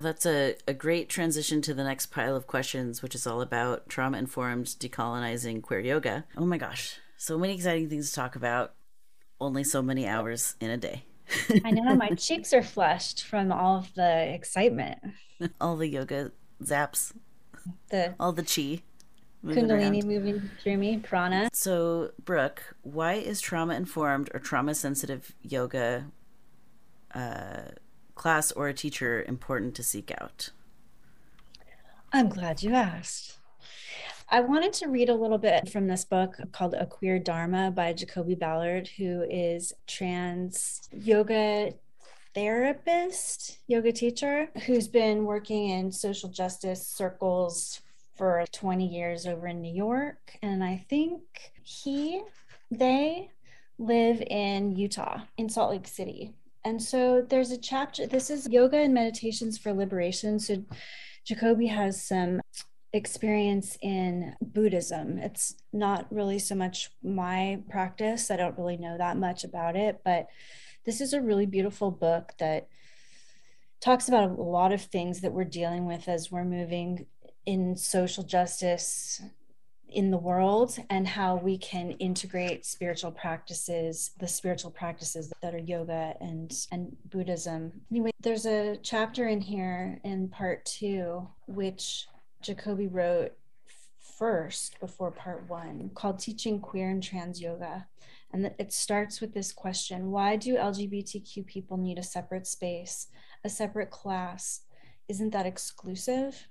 that's a, a great transition to the next pile of questions, which is all about trauma informed decolonizing queer yoga. Oh my gosh, so many exciting things to talk about. Only so many hours in a day. I know my cheeks are flushed from all of the excitement. all the yoga zaps. The all the chi. Kundalini around. moving through me, prana. So, Brooke, why is trauma informed or trauma sensitive yoga uh, class or a teacher important to seek out? I'm glad you asked. I wanted to read a little bit from this book called A Queer Dharma by Jacoby Ballard, who is trans yoga therapist, yoga teacher, who's been working in social justice circles for 20 years over in New York. And I think he, they live in Utah, in Salt Lake City. And so there's a chapter, this is Yoga and Meditations for Liberation. So Jacoby has some experience in Buddhism. It's not really so much my practice. I don't really know that much about it, but this is a really beautiful book that talks about a lot of things that we're dealing with as we're moving in social justice in the world and how we can integrate spiritual practices the spiritual practices that are yoga and and buddhism. Anyway there's a chapter in here in part two which jacoby wrote first before part one called teaching queer and trans yoga. And it starts with this question why do lgbtq people need a separate space a separate class? Isn't that exclusive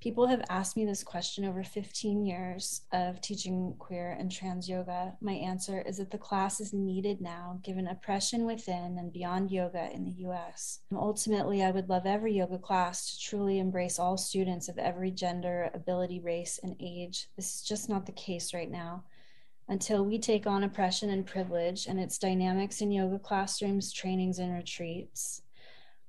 People have asked me this question over 15 years of teaching queer and trans yoga. My answer is that the class is needed now, given oppression within and beyond yoga in the US. Ultimately, I would love every yoga class to truly embrace all students of every gender, ability, race, and age. This is just not the case right now. Until we take on oppression and privilege and its dynamics in yoga classrooms, trainings, and retreats,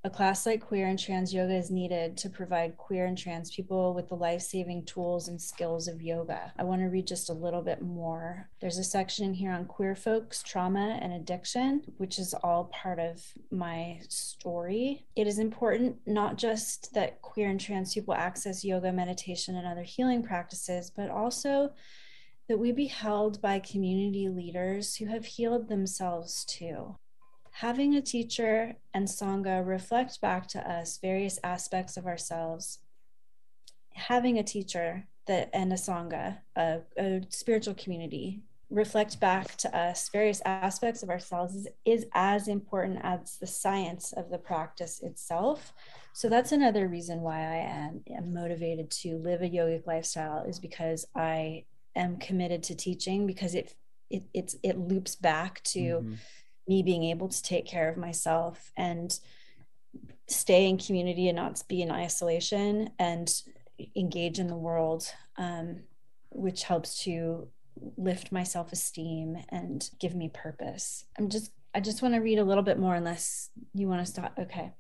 a class like queer and trans yoga is needed to provide queer and trans people with the life saving tools and skills of yoga. I want to read just a little bit more. There's a section here on queer folks, trauma, and addiction, which is all part of my story. It is important not just that queer and trans people access yoga, meditation, and other healing practices, but also that we be held by community leaders who have healed themselves too having a teacher and Sangha reflect back to us various aspects of ourselves, having a teacher that and a Sangha, a, a spiritual community, reflect back to us various aspects of ourselves is, is as important as the science of the practice itself. So that's another reason why I am, am motivated to live a yogic lifestyle is because I am committed to teaching because it it it's it loops back to mm-hmm me being able to take care of myself and stay in community and not be in isolation and engage in the world, um, which helps to lift my self-esteem and give me purpose. I'm just I just want to read a little bit more unless you want to stop. Okay.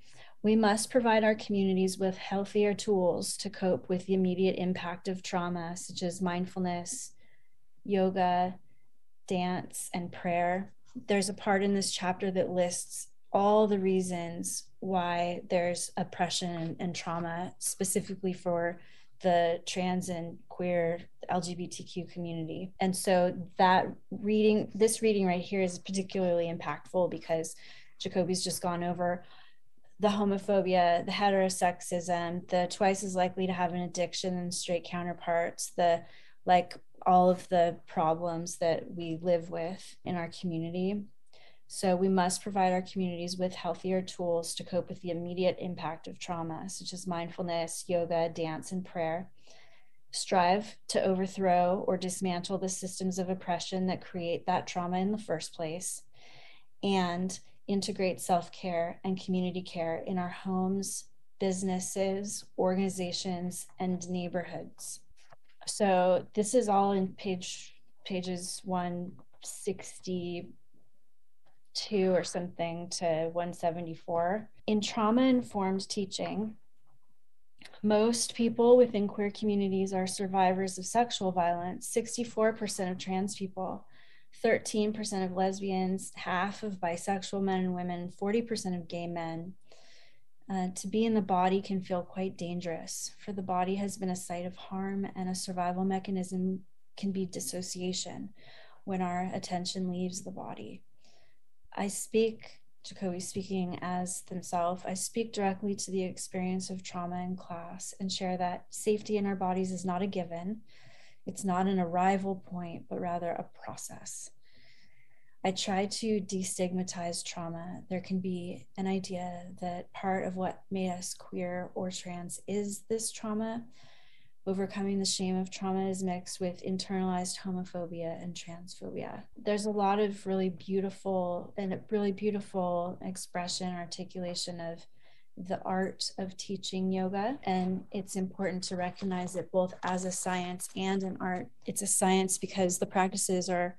We must provide our communities with healthier tools to cope with the immediate impact of trauma, such as mindfulness, yoga, dance, and prayer there's a part in this chapter that lists all the reasons why there's oppression and trauma specifically for the trans and queer LGBTQ community. And so that reading, this reading right here is particularly impactful because Jacoby's just gone over the homophobia, the heterosexism, the twice as likely to have an addiction than straight counterparts, the like all of the problems that we live with in our community. So, we must provide our communities with healthier tools to cope with the immediate impact of trauma, such as mindfulness, yoga, dance, and prayer. Strive to overthrow or dismantle the systems of oppression that create that trauma in the first place. And integrate self care and community care in our homes, businesses, organizations, and neighborhoods so this is all in page pages 162 or something to 174 in trauma informed teaching most people within queer communities are survivors of sexual violence. 64% of trans people 13% of lesbians half of bisexual men and women 40% of gay men uh, to be in the body can feel quite dangerous, for the body has been a site of harm, and a survival mechanism can be dissociation when our attention leaves the body. I speak, Jacoby speaking as himself, I speak directly to the experience of trauma in class and share that safety in our bodies is not a given. It's not an arrival point, but rather a process. I try to destigmatize trauma. There can be an idea that part of what made us queer or trans is this trauma. Overcoming the shame of trauma is mixed with internalized homophobia and transphobia. There's a lot of really beautiful and really beautiful expression, articulation of the art of teaching yoga. And it's important to recognize it both as a science and an art. It's a science because the practices are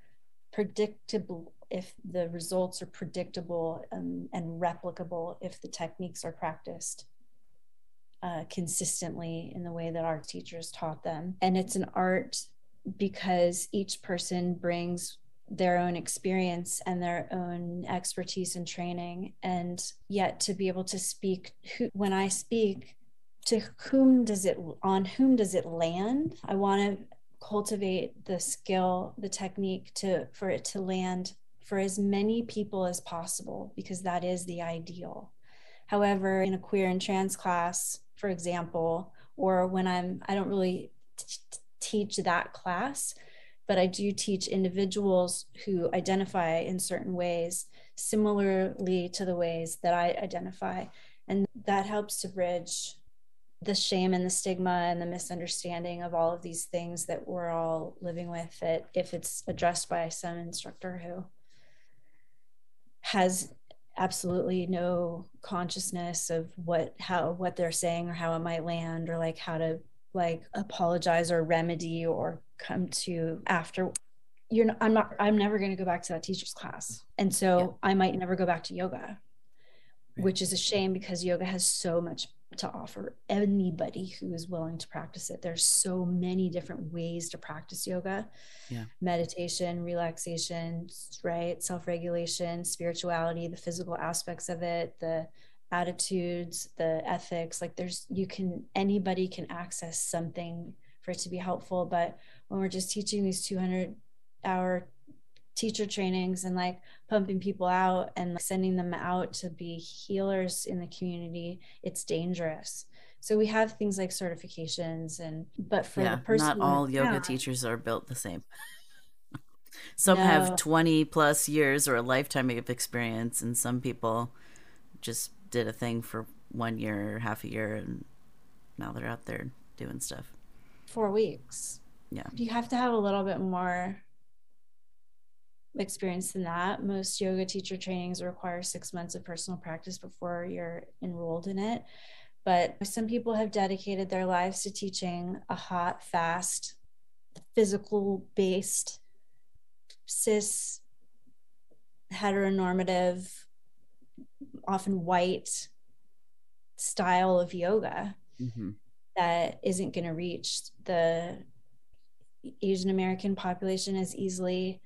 predictable if the results are predictable and, and replicable if the techniques are practiced uh, consistently in the way that our teachers taught them. And it's an art because each person brings their own experience and their own expertise and training and yet to be able to speak who, when i speak to whom does it on whom does it land i want to cultivate the skill the technique to for it to land for as many people as possible because that is the ideal. However in a queer and trans class for example or when i'm i don't really t- teach that class but i do teach individuals who identify in certain ways similarly to the ways that i identify and that helps to bridge the shame and the stigma and the misunderstanding of all of these things that we're all living with that if it's addressed by some instructor who has absolutely no consciousness of what how what they're saying or how it might land or like how to like apologize or remedy or come to after you're not, I'm not I'm never going to go back to that teacher's class and so yeah. I might never go back to yoga right. which is a shame because yoga has so much to offer anybody who is willing to practice it. There's so many different ways to practice yoga. Yeah. Meditation, relaxation, right? Self-regulation, spirituality, the physical aspects of it, the attitudes, the ethics. Like there's you can anybody can access something for it to be helpful, but when we're just teaching these 200 hour teacher trainings and like pumping people out and sending them out to be healers in the community it's dangerous. So we have things like certifications and but for yeah, the person not all yoga teachers are built the same. Some no. have 20 plus years or a lifetime of experience and some people just did a thing for one year or half a year and now they're out there doing stuff. Four weeks. Yeah. You have to have a little bit more experience than that. Most yoga teacher trainings require six months of personal practice before you're enrolled in it. But some people have dedicated their lives to teaching a hot, fast, physical based, cis, heteronormative, often white style of yoga mm-hmm. that isn't going to reach the Asian American population as easily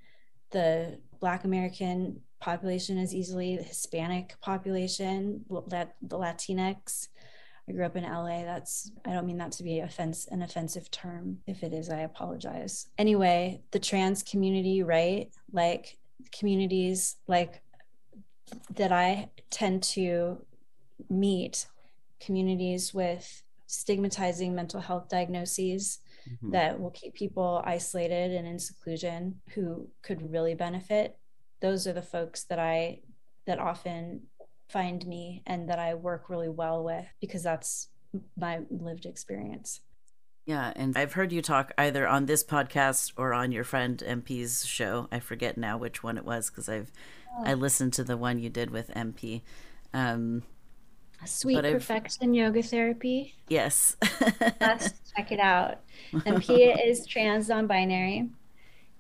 the Black American population as easily the Hispanic population, that the Latinx. I grew up in LA. That's I don't mean that to be offense an offensive term. If it is, I apologize. Anyway, the trans community, right? Like communities like that I tend to meet communities with stigmatizing mental health diagnoses mm-hmm. that will keep people isolated and in seclusion who could really benefit those are the folks that i that often find me and that i work really well with because that's my lived experience yeah, and I've heard you talk either on this podcast or on your friend MP's show. I forget now which one it was because I've oh. I listened to the one you did with MP. Um, Sweet Perfection Yoga Therapy. Yes. Let's check it out. And Pia is trans non binary,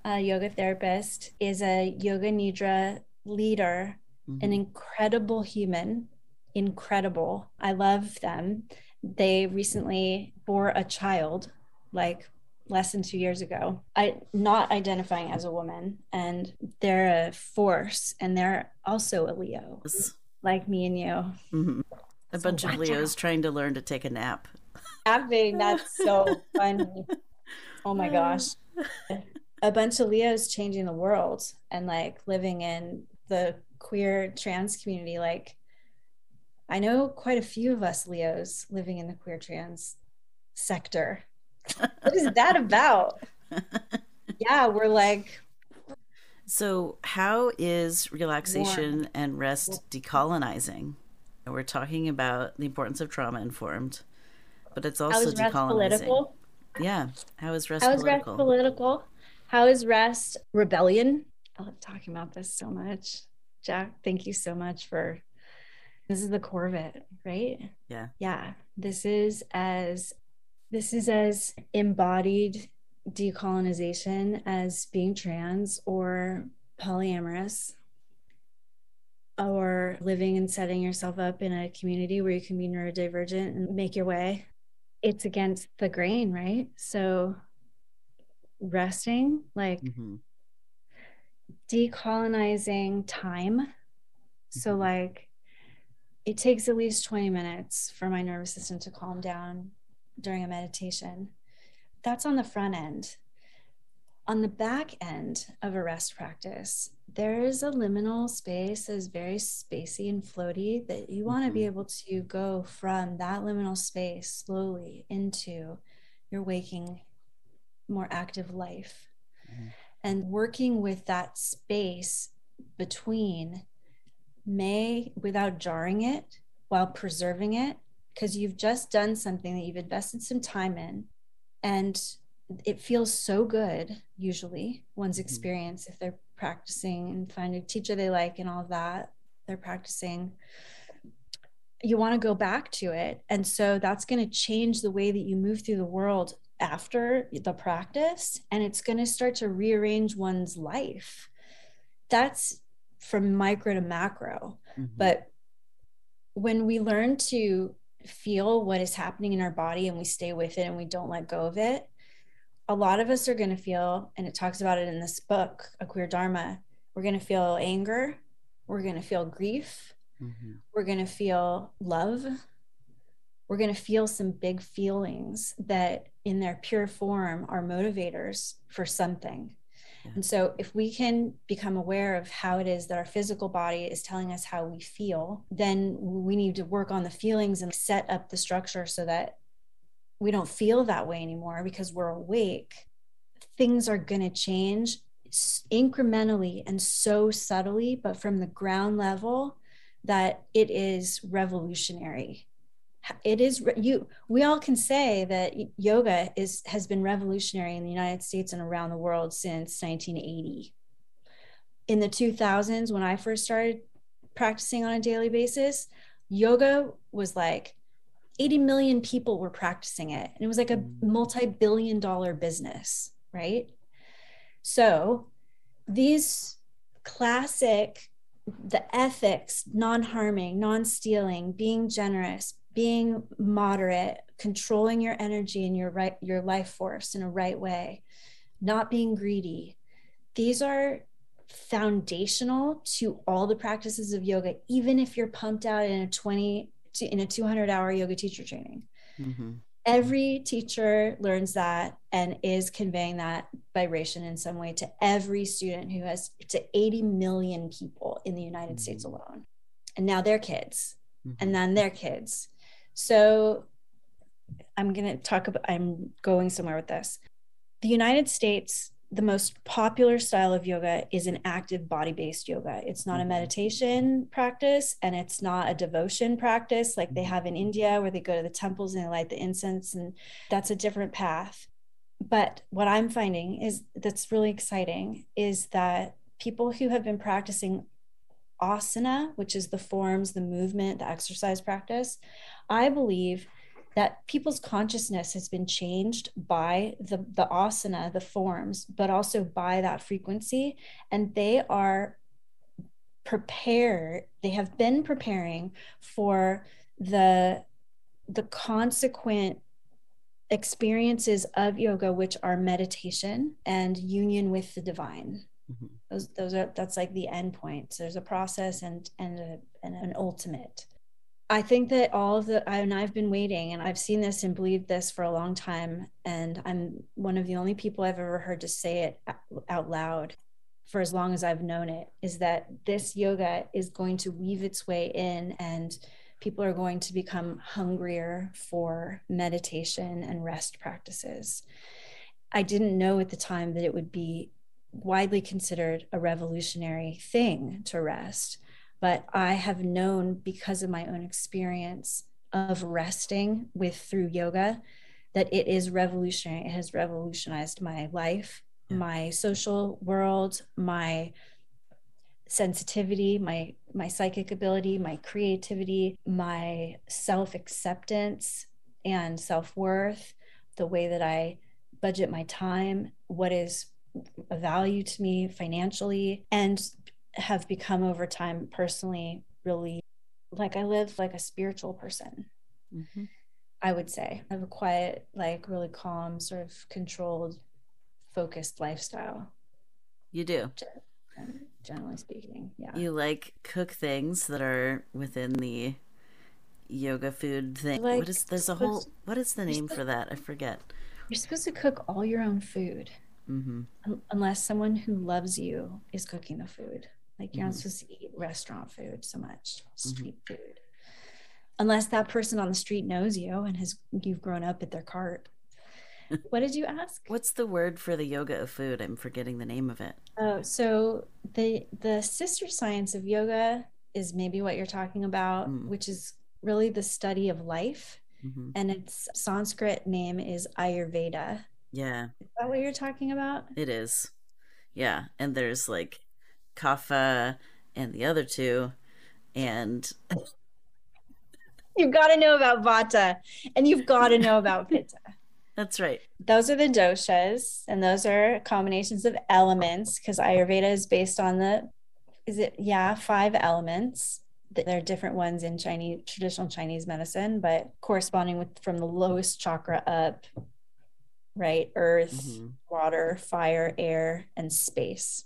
a yoga therapist, is a yoga nidra leader, mm-hmm. an incredible human. Incredible. I love them. They recently bore a child, like less than two years ago. I not identifying as a woman, and they're a force, and they're also a Leo, like me and you. Mm-hmm. A so bunch of Leos out. trying to learn to take a nap. Napping, that's so funny. Oh my gosh. A bunch of Leos changing the world and like living in the queer trans community. Like, I know quite a few of us Leos living in the queer trans sector. what is that about? yeah, we're like. So, how is relaxation warm. and rest decolonizing? we're talking about the importance of trauma informed, but it's also decolonizing. Political? Yeah. How is rest How is political? rest political? How is rest rebellion? I love talking about this so much. Jack, thank you so much for this is the core of it, right? Yeah. Yeah. This is as this is as embodied decolonization as being trans or polyamorous or living and setting yourself up in a community where you can be neurodivergent and make your way. It's against the grain, right? So resting, like mm-hmm. decolonizing time. Mm-hmm. So, like, it takes at least 20 minutes for my nervous system to calm down during a meditation. That's on the front end. On the back end of a rest practice, there is a liminal space that is very spacey and floaty that you want to mm-hmm. be able to go from that liminal space slowly into your waking, more active life. Mm-hmm. And working with that space between may without jarring it while preserving it, because you've just done something that you've invested some time in. And it feels so good, usually, one's mm-hmm. experience, if they're practicing and find a teacher they like and all of that they're practicing you want to go back to it and so that's going to change the way that you move through the world after the practice and it's going to start to rearrange one's life that's from micro to macro mm-hmm. but when we learn to feel what is happening in our body and we stay with it and we don't let go of it, a lot of us are going to feel, and it talks about it in this book, A Queer Dharma, we're going to feel anger, we're going to feel grief, mm-hmm. we're going to feel love, we're going to feel some big feelings that in their pure form are motivators for something. And so, if we can become aware of how it is that our physical body is telling us how we feel, then we need to work on the feelings and set up the structure so that we don't feel that way anymore because we're awake. Things are going to change incrementally and so subtly, but from the ground level that it is revolutionary it is you we all can say that yoga is has been revolutionary in the united states and around the world since 1980 in the 2000s when i first started practicing on a daily basis yoga was like 80 million people were practicing it and it was like a mm. multi-billion dollar business right so these classic the ethics non-harming non-stealing being generous being moderate, controlling your energy and your right your life force in a right way, not being greedy. These are foundational to all the practices of yoga, even if you're pumped out in a 20 in a 200 hour yoga teacher training. Mm-hmm. Every teacher learns that and is conveying that vibration in some way to every student who has to 80 million people in the United mm-hmm. States alone. And now their kids, mm-hmm. and then their kids, so I'm going to talk about, I'm going somewhere with this. The United States, the most popular style of yoga is an active body based yoga. It's not a mm-hmm. meditation practice and it's not a devotion practice like they have in India where they go to the temples and they light the incense, and that's a different path. But what I'm finding is that's really exciting is that people who have been practicing asana, which is the forms, the movement, the exercise practice, I believe that people's consciousness has been changed by the, the asana, the forms, but also by that frequency. And they are prepared, they have been preparing for the, the consequent experiences of yoga, which are meditation and union with the divine. Mm-hmm. Those, those are that's like the end point. So there's a process and and, a, and an ultimate. I think that all of the, I, and I've been waiting and I've seen this and believed this for a long time. And I'm one of the only people I've ever heard to say it out loud for as long as I've known it is that this yoga is going to weave its way in and people are going to become hungrier for meditation and rest practices. I didn't know at the time that it would be widely considered a revolutionary thing to rest but I have known because of my own experience of resting with through yoga that it is revolutionary. It has revolutionized my life, yeah. my social world, my sensitivity, my my psychic ability, my creativity, my self-acceptance and self-worth, the way that I budget my time, what is a value to me financially and have become over time personally really like I live like a spiritual person. Mm-hmm. I would say I have a quiet, like really calm, sort of controlled, focused lifestyle. You do. Generally speaking, yeah. You like cook things that are within the yoga food thing. Like, what is there's a whole what is the name for that? I forget. You're supposed to cook all your own food. Mm-hmm. Unless someone who loves you is cooking the food. Like you're mm-hmm. not supposed to eat restaurant food so much, street mm-hmm. food. Unless that person on the street knows you and has you've grown up at their cart. what did you ask? What's the word for the yoga of food? I'm forgetting the name of it. Oh, so the the sister science of yoga is maybe what you're talking about, mm. which is really the study of life. Mm-hmm. And its Sanskrit name is Ayurveda. Yeah. Is that what you're talking about? It is. Yeah. And there's like Kapha and the other two. And you've got to know about Vata and you've got to know about Pitta. That's right. Those are the doshas, and those are combinations of elements because Ayurveda is based on the, is it, yeah, five elements. there are different ones in Chinese traditional Chinese medicine, but corresponding with from the lowest chakra up, right? Earth, mm-hmm. water, fire, air, and space.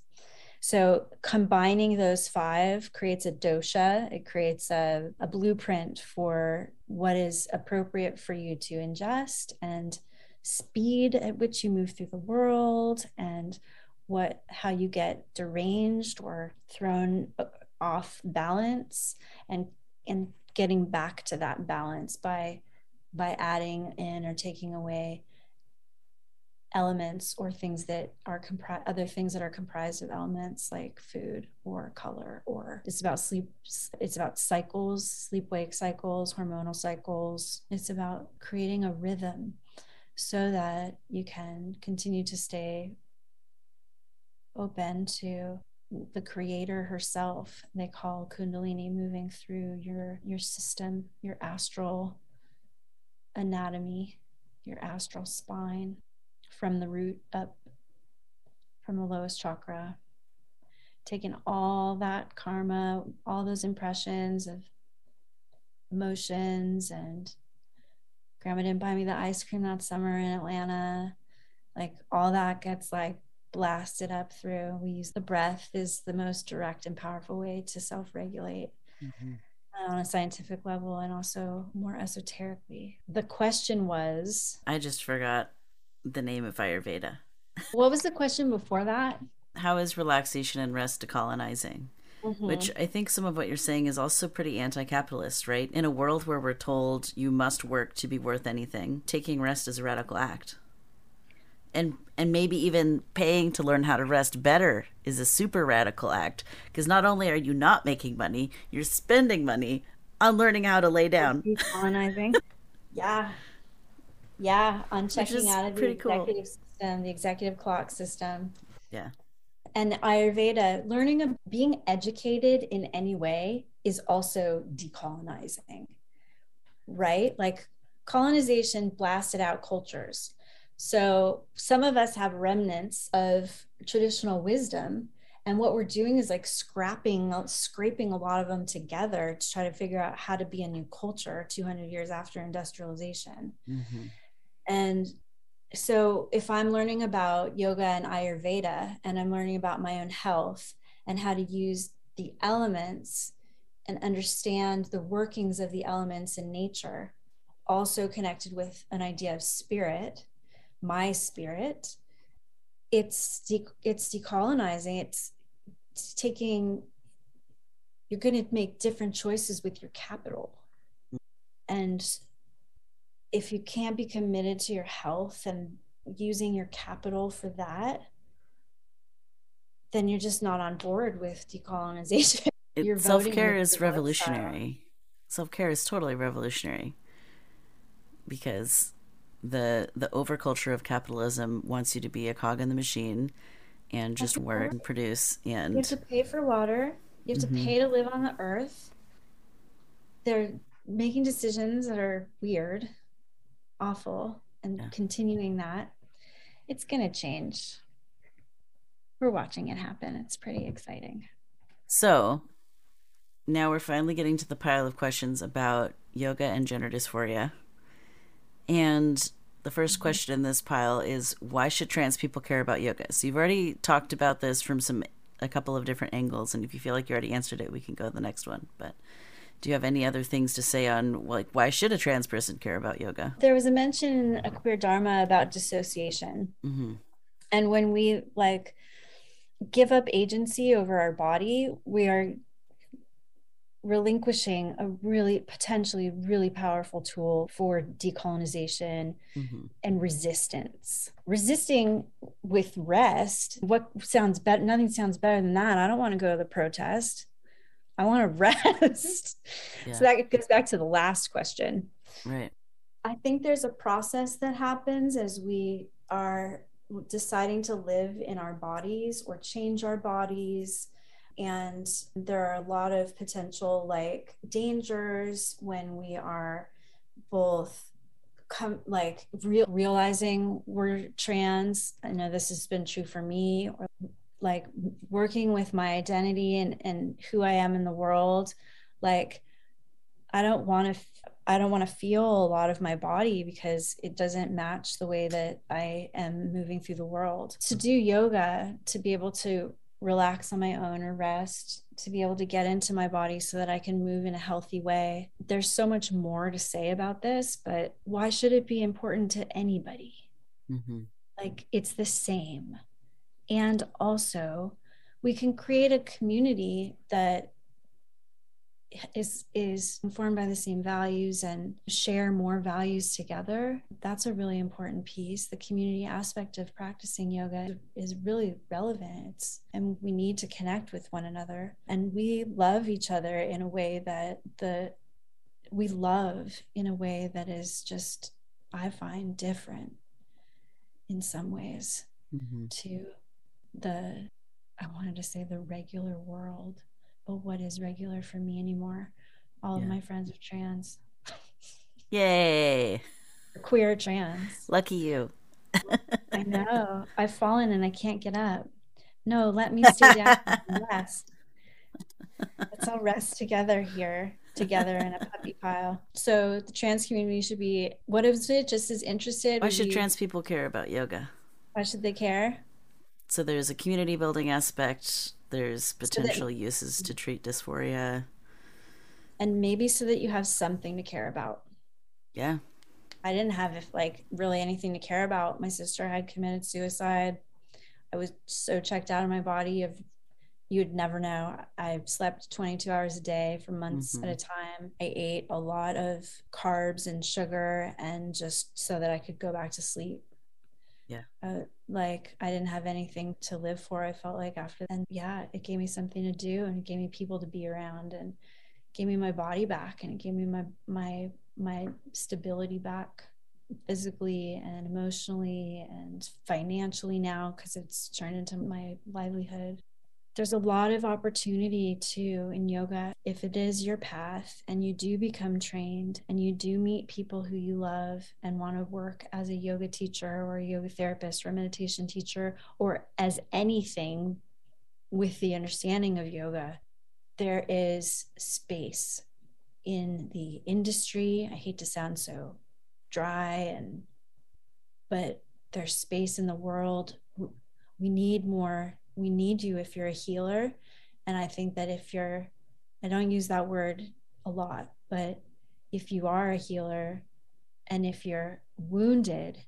So combining those five creates a dosha. It creates a, a blueprint for what is appropriate for you to ingest and speed at which you move through the world and what how you get deranged or thrown off balance and and getting back to that balance by by adding in or taking away elements or things that are comprised other things that are comprised of elements like food or color or it's about sleep it's about cycles sleep wake cycles hormonal cycles. It's about creating a rhythm so that you can continue to stay open to the creator herself. They call kundalini moving through your your system your astral anatomy your astral spine from the root up from the lowest chakra taking all that karma all those impressions of emotions and grandma didn't buy me the ice cream that summer in atlanta like all that gets like blasted up through. We use the breath is the most direct and powerful way to self-regulate mm-hmm. on a scientific level and also more esoterically. The question was I just forgot the name of Ayurveda. what was the question before that? How is relaxation and rest decolonizing? Mm-hmm. Which I think some of what you're saying is also pretty anti capitalist, right? In a world where we're told you must work to be worth anything, taking rest is a radical act and and maybe even paying to learn how to rest better is a super radical act because not only are you not making money you're spending money on learning how to lay down Decolonizing. yeah yeah on checking out of the executive cool. system the executive clock system yeah and ayurveda learning of being educated in any way is also decolonizing right like colonization blasted out cultures so some of us have remnants of traditional wisdom. And what we're doing is like scrapping, scraping a lot of them together to try to figure out how to be a new culture 200 years after industrialization. Mm-hmm. And so if I'm learning about yoga and Ayurveda and I'm learning about my own health and how to use the elements and understand the workings of the elements in nature, also connected with an idea of spirit my spirit it's de- it's decolonizing it's, it's taking you're going to make different choices with your capital. Mm. And if you can't be committed to your health and using your capital for that then you're just not on board with decolonization. Self-care is revolutionary. Self-care is totally revolutionary because the the overculture of capitalism wants you to be a cog in the machine and just work and produce and you have to pay for water. You have mm-hmm. to pay to live on the earth. They're making decisions that are weird awful and yeah. continuing that it's going to change we're watching it happen it's pretty exciting so now we're finally getting to the pile of questions about yoga and gender dysphoria and the first mm-hmm. question in this pile is why should trans people care about yoga? So you've already talked about this from some a couple of different angles, and if you feel like you already answered it, we can go to the next one. But do you have any other things to say on like why should a trans person care about yoga? There was a mention in a queer dharma about dissociation, mm-hmm. and when we like give up agency over our body, we are relinquishing a really potentially really powerful tool for decolonization mm-hmm. and resistance resisting with rest what sounds better nothing sounds better than that i don't want to go to the protest i want to rest yeah. so that goes back to the last question. Right. I think there's a process that happens as we are deciding to live in our bodies or change our bodies. And there are a lot of potential like dangers when we are both come like real, realizing we're trans. I know this has been true for me or like working with my identity and, and who i am in the world like I don't want to I don't want to feel a lot of my body because it doesn't match the way that I am moving through the world. To do yoga, to be able to relax on my own or rest, to be able to get into my body so that I can move in a healthy way. There's so much more to say about this, but why should it be important to anybody? Mm-hmm. Like it's the same. And also, we can create a community that is is informed by the same values and share more values together. That's a really important piece. The community aspect of practicing yoga is really relevant. It's, and we need to connect with one another. And we love each other in a way that the we love in a way that is just i find different in some ways mm-hmm. to the i wanted to say the regular world but what is regular for me anymore. All yeah. of my friends are trans. Yay. Queer trans. Lucky you. I know. I've fallen and I can't get up. No, let me stay down and rest. Let's all rest together here, together in a puppy pile. So the trans community should be what is it? Just as interested. Why should you... trans people care about yoga? Why should they care? So there's a community building aspect there's potential so that, uses to treat dysphoria. And maybe so that you have something to care about. Yeah. I didn't have like really anything to care about. My sister had committed suicide. I was so checked out of my body of you'd never know. I slept 22 hours a day for months mm-hmm. at a time. I ate a lot of carbs and sugar and just so that I could go back to sleep. Yeah. Uh, like I didn't have anything to live for. I felt like after, and yeah, it gave me something to do and it gave me people to be around and gave me my body back and it gave me my, my, my stability back physically and emotionally and financially now because it's turned into my livelihood there's a lot of opportunity too in yoga if it is your path and you do become trained and you do meet people who you love and want to work as a yoga teacher or a yoga therapist or a meditation teacher or as anything with the understanding of yoga there is space in the industry. I hate to sound so dry and but there's space in the world. We need more we need you if you're a healer. And i think that if you're i don't use that word a lot but if you are a healer and if you're wounded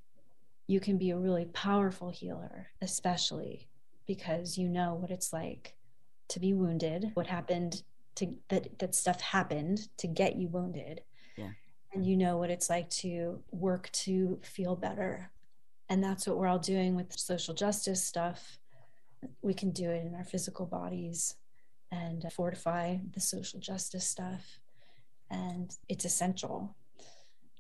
you can be a really powerful healer especially because you know what it's like to be wounded what happened to that that stuff happened to get you wounded. Yeah. And you know what it's like to work to feel better. And that's what we're all doing with social justice stuff we can do it in our physical bodies and fortify the social justice stuff. And it's essential.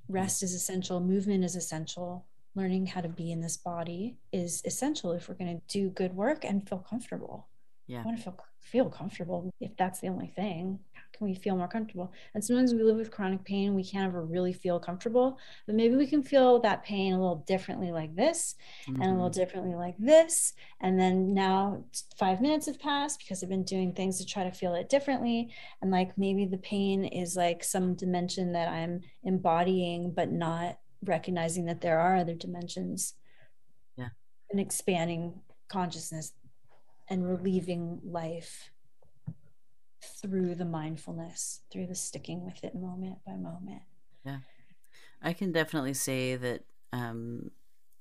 Rest is essential, movement is essential. Learning how to be in this body is essential if we're going to do good work and feel comfortable. Yeah. I want to feel feel comfortable if that's the only thing can we feel more comfortable? And sometimes we live with chronic pain, we can't ever really feel comfortable, but maybe we can feel that pain a little differently like this mm-hmm. and a little mm-hmm. differently like this. And then now five minutes have passed because I've been doing things to try to feel it differently. And like maybe the pain is like some dimension that I'm embodying, but not recognizing that there are other dimensions. Yeah. And expanding consciousness and relieving life through the mindfulness, through the sticking with it moment by moment. Yeah. I can definitely say that um,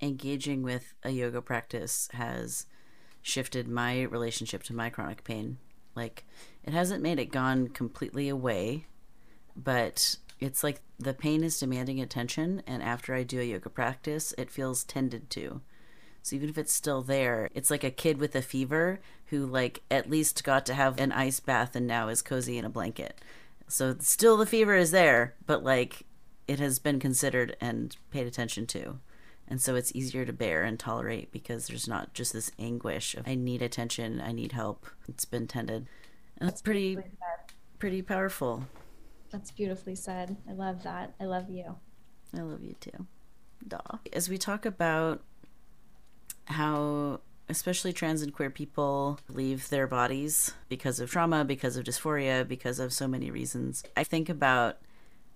engaging with a yoga practice has shifted my relationship to my chronic pain. Like, it hasn't made it gone completely away, but it's like the pain is demanding attention. And after I do a yoga practice, it feels tended to. So even if it's still there, it's like a kid with a fever who like at least got to have an ice bath and now is cozy in a blanket. So still the fever is there, but like it has been considered and paid attention to. And so it's easier to bear and tolerate because there's not just this anguish of I need attention, I need help. It's been tended. And that's, pretty pretty powerful. That's beautifully said. I love that. I love you. I love you too. Duh. As we talk about how especially trans and queer people leave their bodies because of trauma, because of dysphoria, because of so many reasons. I think about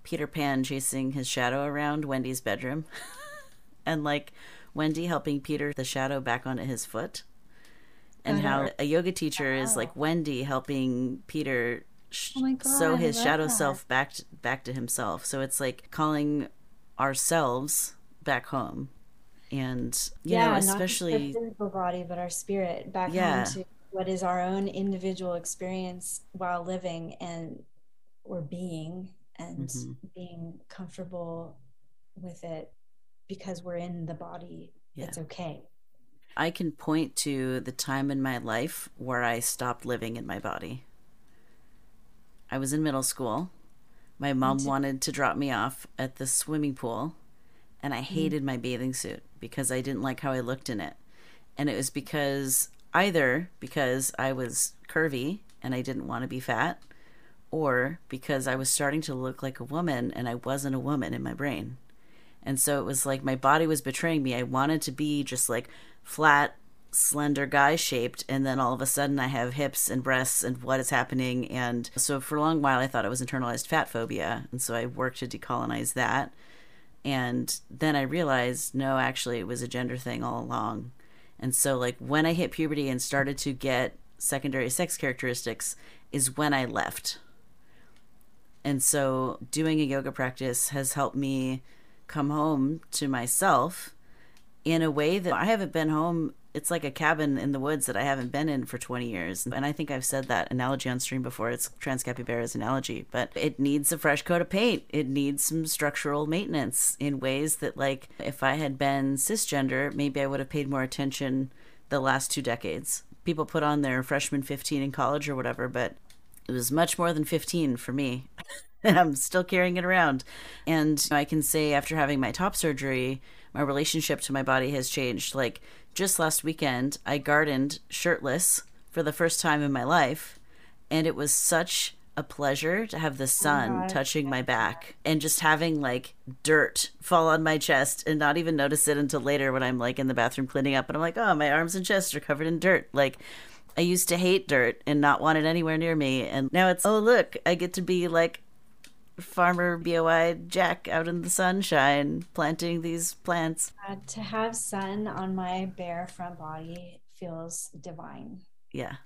Peter Pan chasing his shadow around Wendy's bedroom and like Wendy helping Peter the shadow back onto his foot. And how uh-huh. a yoga teacher wow. is like Wendy helping Peter oh God, sew his shadow that. self back to, back to himself. So it's like calling ourselves back home and you yeah, know especially not physical body but our spirit back yeah. home to what is our own individual experience while living and or being and mm-hmm. being comfortable with it because we're in the body yeah. it's okay i can point to the time in my life where i stopped living in my body i was in middle school my mom wanted to drop me off at the swimming pool and i mm-hmm. hated mm-hmm. my bathing suit because I didn't like how I looked in it. And it was because either because I was curvy and I didn't want to be fat, or because I was starting to look like a woman and I wasn't a woman in my brain. And so it was like my body was betraying me. I wanted to be just like flat, slender guy shaped, and then all of a sudden I have hips and breasts and what is happening. And so for a long while I thought it was internalized fat phobia. And so I worked to decolonize that. And then I realized, no, actually, it was a gender thing all along. And so, like, when I hit puberty and started to get secondary sex characteristics, is when I left. And so, doing a yoga practice has helped me come home to myself in a way that I haven't been home it's like a cabin in the woods that I haven't been in for 20 years. And I think I've said that analogy on stream before. It's Trans Capybara's analogy, but it needs a fresh coat of paint. It needs some structural maintenance in ways that, like, if I had been cisgender, maybe I would have paid more attention the last two decades. People put on their freshman 15 in college or whatever, but it was much more than 15 for me. and I'm still carrying it around. And I can say after having my top surgery, my relationship to my body has changed. Like, just last weekend, I gardened shirtless for the first time in my life, and it was such a pleasure to have the oh sun oh touching my back and just having like dirt fall on my chest and not even notice it until later when I'm like in the bathroom cleaning up and I'm like, oh, my arms and chest are covered in dirt. Like, I used to hate dirt and not want it anywhere near me. And now it's, oh, look, I get to be like farmer BOI Jack out in the sunshine planting these plants. Uh, to have sun on my bare front body feels divine. Yeah.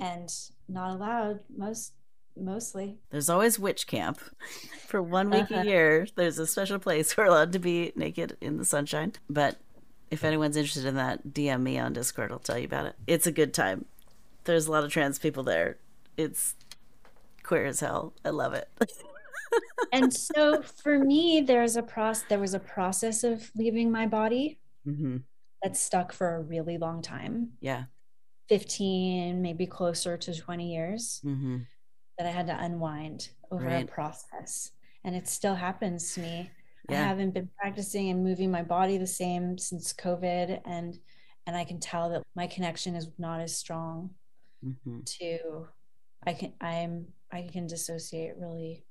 And not allowed most mostly. There's always witch camp. For one week uh-huh. a year, there's a special place we're allowed to be naked in the sunshine. But if anyone's interested in that, DM me on Discord. I'll tell you about it. It's a good time. There's a lot of trans people there. It's queer as hell. I love it. and so for me, there's a process. There was a process of leaving my body mm-hmm. that stuck for a really long time. Yeah, fifteen, maybe closer to twenty years. Mm-hmm. That I had to unwind over right. a process, and it still happens to me. Yeah. I haven't been practicing and moving my body the same since COVID, and and I can tell that my connection is not as strong mm-hmm. to I can I'm I can dissociate really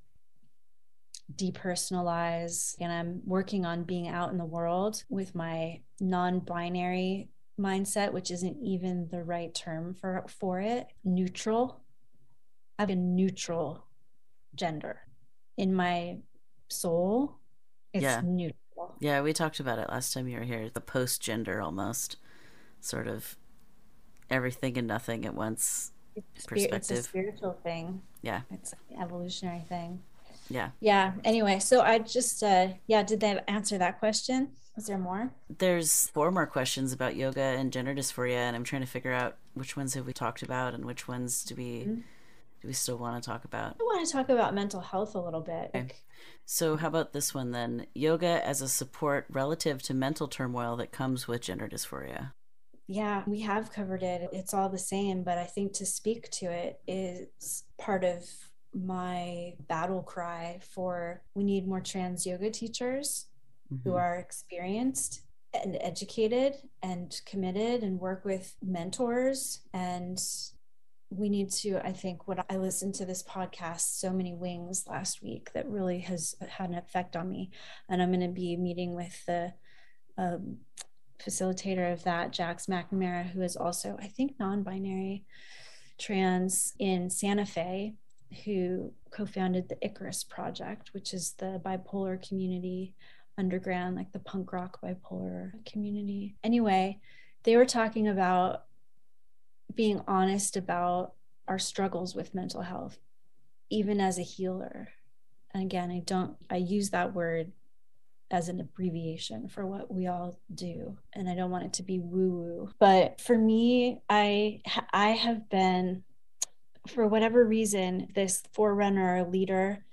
depersonalize and I'm working on being out in the world with my non-binary mindset which isn't even the right term for for it. Neutral. I have a neutral gender. In my soul it's yeah. neutral. Yeah we talked about it last time you were here the post gender almost sort of everything and nothing at once it's perspective. It's a spiritual thing. Yeah. It's an evolutionary thing. Yeah. Yeah. Anyway, so I just uh yeah, did that answer that question? Is there more? There's four more questions about yoga and gender dysphoria and I'm trying to figure out which ones have we talked about and which ones do we mm-hmm. do we still want to talk about? I want to talk about mental health a little bit. Okay. So how about this one then? Yoga as a support relative to mental turmoil that comes with gender dysphoria. Yeah, we have covered it. It's all the same, but I think to speak to it is part of my battle cry for we need more trans yoga teachers mm-hmm. who are experienced and educated and committed and work with mentors and we need to i think what i listened to this podcast so many wings last week that really has had an effect on me and i'm going to be meeting with the um, facilitator of that, Jacks McNamara, who is also, I think, non binary trans in Santa Fe, who co founded the Icarus Project, which is the bipolar community underground, like the punk rock bipolar community. Anyway, they were talking about being honest about our struggles with mental health, even as a healer. And again, I don't, I use that word as an abbreviation for what we all do and i don't want it to be woo woo but for me i i have been for whatever reason this forerunner leader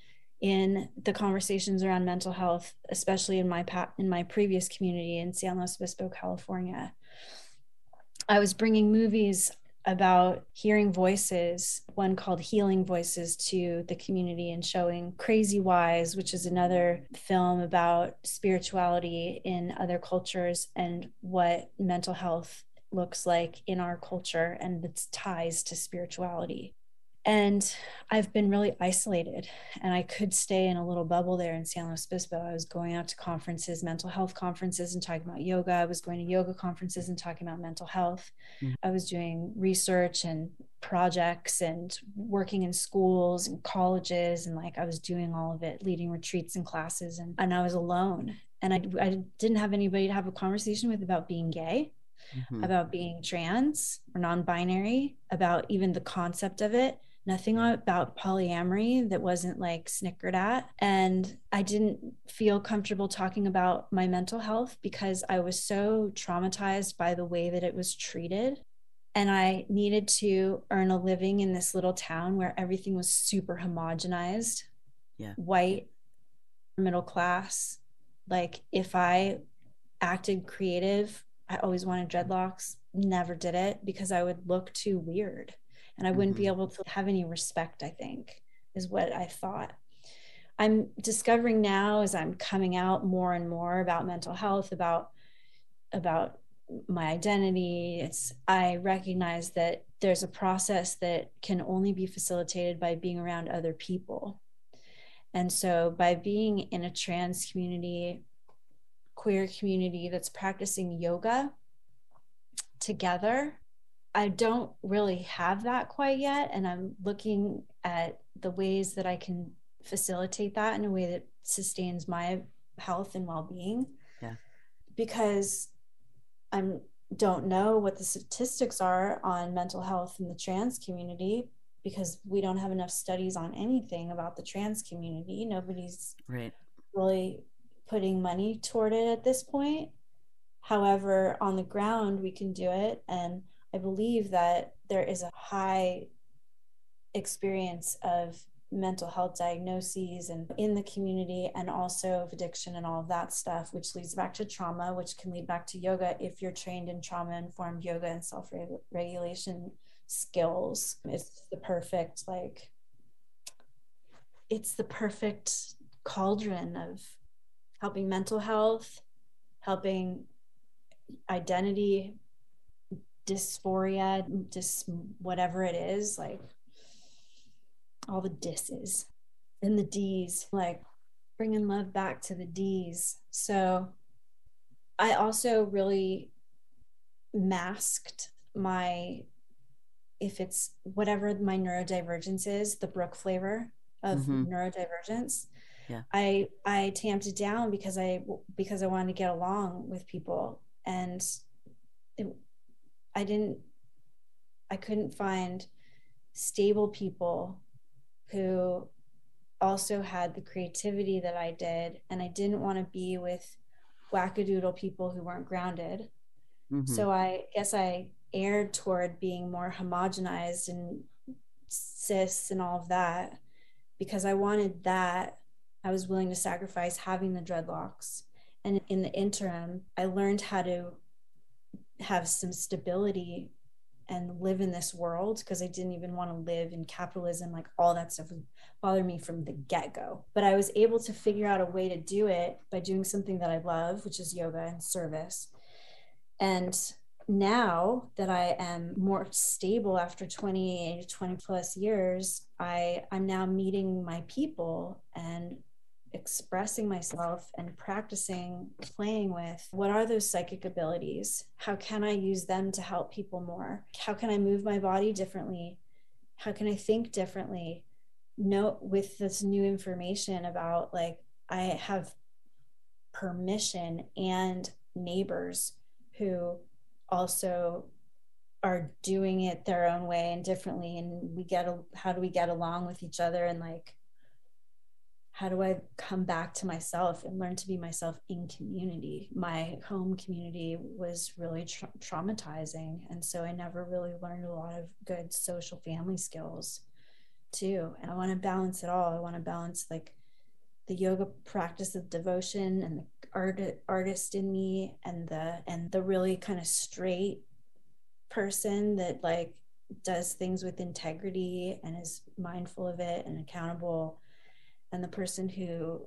in the conversations around mental health especially in my pa- in my previous community in San Luis Obispo California. I was bringing movies about hearing voices, one called Healing Voices, to the community and showing Crazy Wise, which is another film about spirituality in other cultures and what mental health looks like in our culture and its ties to spirituality and I've been really isolated and I could stay in a little bubble there in San Luis Obispo. I was going out to conferences, mental health conferences and talking about yoga. I was going to yoga conferences and talking about mental health. Mm-hmm. I was doing research and projects and working in schools and colleges and like I was doing all of it, leading retreats and classes and, and I was alone. And I, I didn't have anybody to have a conversation with about being gay. Mm-hmm. About being trans or non binary, about even the concept of it nothing about polyamory that wasn't like snickered at. And I didn't feel comfortable talking about my mental health because I was so traumatized by the way that it was treated. And I needed to earn a living in this little town where everything was super homogenized. Yeah. White, middle class. Like if I acted creative, I always wanted dreadlocks, never did it because I would look too weird and I wouldn't mm-hmm. be able to have any respect, I think, is what I thought. I'm discovering now as I'm coming out more and more about mental health, about about my identity. It's I recognize that there's a process that can only be facilitated by being around other people. And so by being in a trans community, queer community that's practicing yoga together, I don't really have that quite yet. And I'm looking at the ways that I can facilitate that in a way that sustains my health and well being. Yeah. Because I don't know what the statistics are on mental health in the trans community because we don't have enough studies on anything about the trans community. Nobody's right. really putting money toward it at this point. However, on the ground, we can do it. And I believe that there is a high experience of mental health diagnoses and in the community and also of addiction and all of that stuff which leads back to trauma which can lead back to yoga if you're trained in trauma informed yoga and self regulation skills. It's the perfect like it's the perfect cauldron of helping mental health helping identity dysphoria, just whatever it is, like all the disses and the D's, like bringing love back to the D's. So I also really masked my, if it's whatever my neurodivergence is, the Brook flavor of mm-hmm. neurodivergence. Yeah. I I tamped it down because I because I wanted to get along with people and it, I didn't, I couldn't find stable people who also had the creativity that I did. And I didn't want to be with wackadoodle people who weren't grounded. Mm-hmm. So I guess I erred toward being more homogenized and cis and all of that because I wanted that. I was willing to sacrifice having the dreadlocks. And in the interim, I learned how to have some stability and live in this world because I didn't even want to live in capitalism. Like all that stuff would bother me from the get go. But I was able to figure out a way to do it by doing something that I love, which is yoga and service. And now that I am more stable after 20, 20 plus years, I, I'm now meeting my people and expressing myself and practicing playing with what are those psychic abilities? How can I use them to help people more? How can I move my body differently? How can I think differently? Note with this new information about like I have permission and neighbors who also are doing it their own way and differently and we get how do we get along with each other and like how do I come back to myself and learn to be myself in community? My home community was really tra- traumatizing. And so I never really learned a lot of good social family skills too. And I want to balance it all. I want to balance like the yoga practice of devotion and the art, artist in me and the and the really kind of straight person that like does things with integrity and is mindful of it and accountable and the person who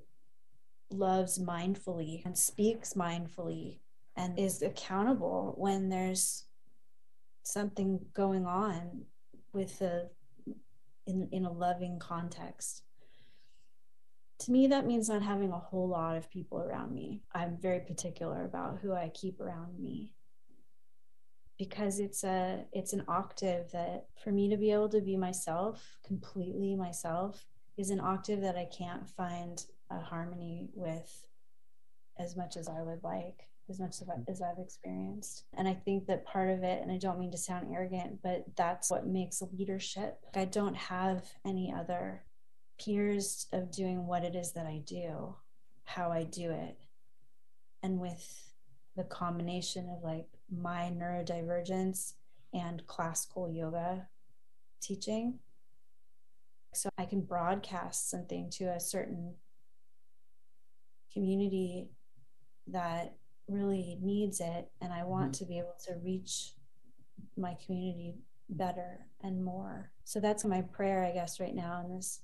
loves mindfully and speaks mindfully and is accountable when there's something going on with the in in a loving context. To me that means not having a whole lot of people around me. I'm very particular about who i keep around me. Because it's a it's an octave that for me to be able to be myself completely myself is an octave that I can't find a harmony with as much as I would like, as much as, I've experienced. And I think that part of it, and I don't mean to sound arrogant, but that's what makes leadership. I don't have any other peers of doing what it is that I do, how I do it. And with the combination of like my neurodivergence and classical yoga teaching, so I can broadcast something to a certain community that really needs it. And I want mm-hmm. to be able to reach my community better and more. So that's my prayer, I guess, right now in this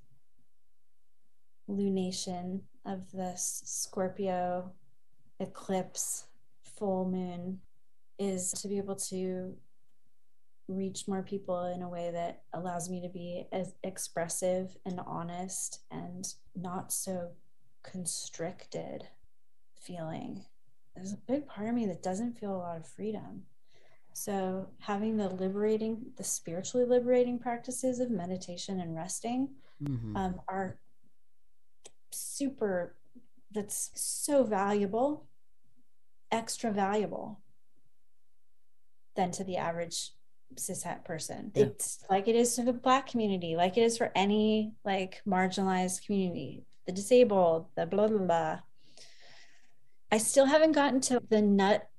lunation of this Scorpio eclipse full moon is to be able to reach more people in a way that allows me to be as expressive and honest and not so constricted feeling. There's a big part of me that doesn't feel a lot of freedom. So, having the liberating, the spiritually liberating practices of meditation and resting mm-hmm. um, are super, that's so valuable, extra valuable than to the average cishet person. Yeah. It's like it is for the black community, like it is for any like marginalized community, the disabled, the blah blah blah. I still haven't gotten to the nut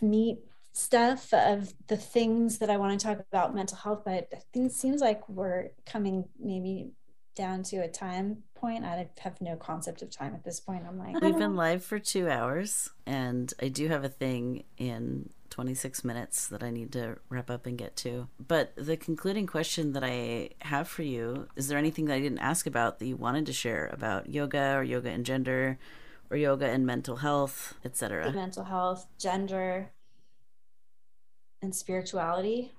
meat stuff of the things that I want to talk about mental health, but I think it seems like we're coming maybe down to a time point. I have no concept of time at this point. I'm like, we've been live for two hours, and I do have a thing in 26 minutes that I need to wrap up and get to. But the concluding question that I have for you is there anything that I didn't ask about that you wanted to share about yoga or yoga and gender or yoga and mental health, etc.? Mental health, gender, and spirituality.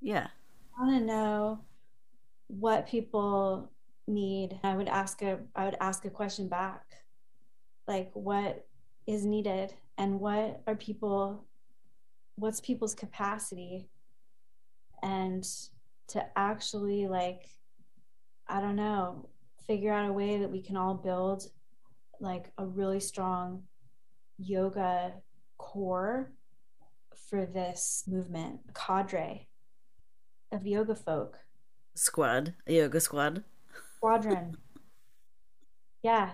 Yeah. I want to know what people need. I would ask a I would ask a question back. Like what is needed and what are people what's people's capacity? And to actually like i don't know figure out a way that we can all build like a really strong yoga core for this movement cadre of yoga folk. Squad A yoga squad. Squadron. Yeah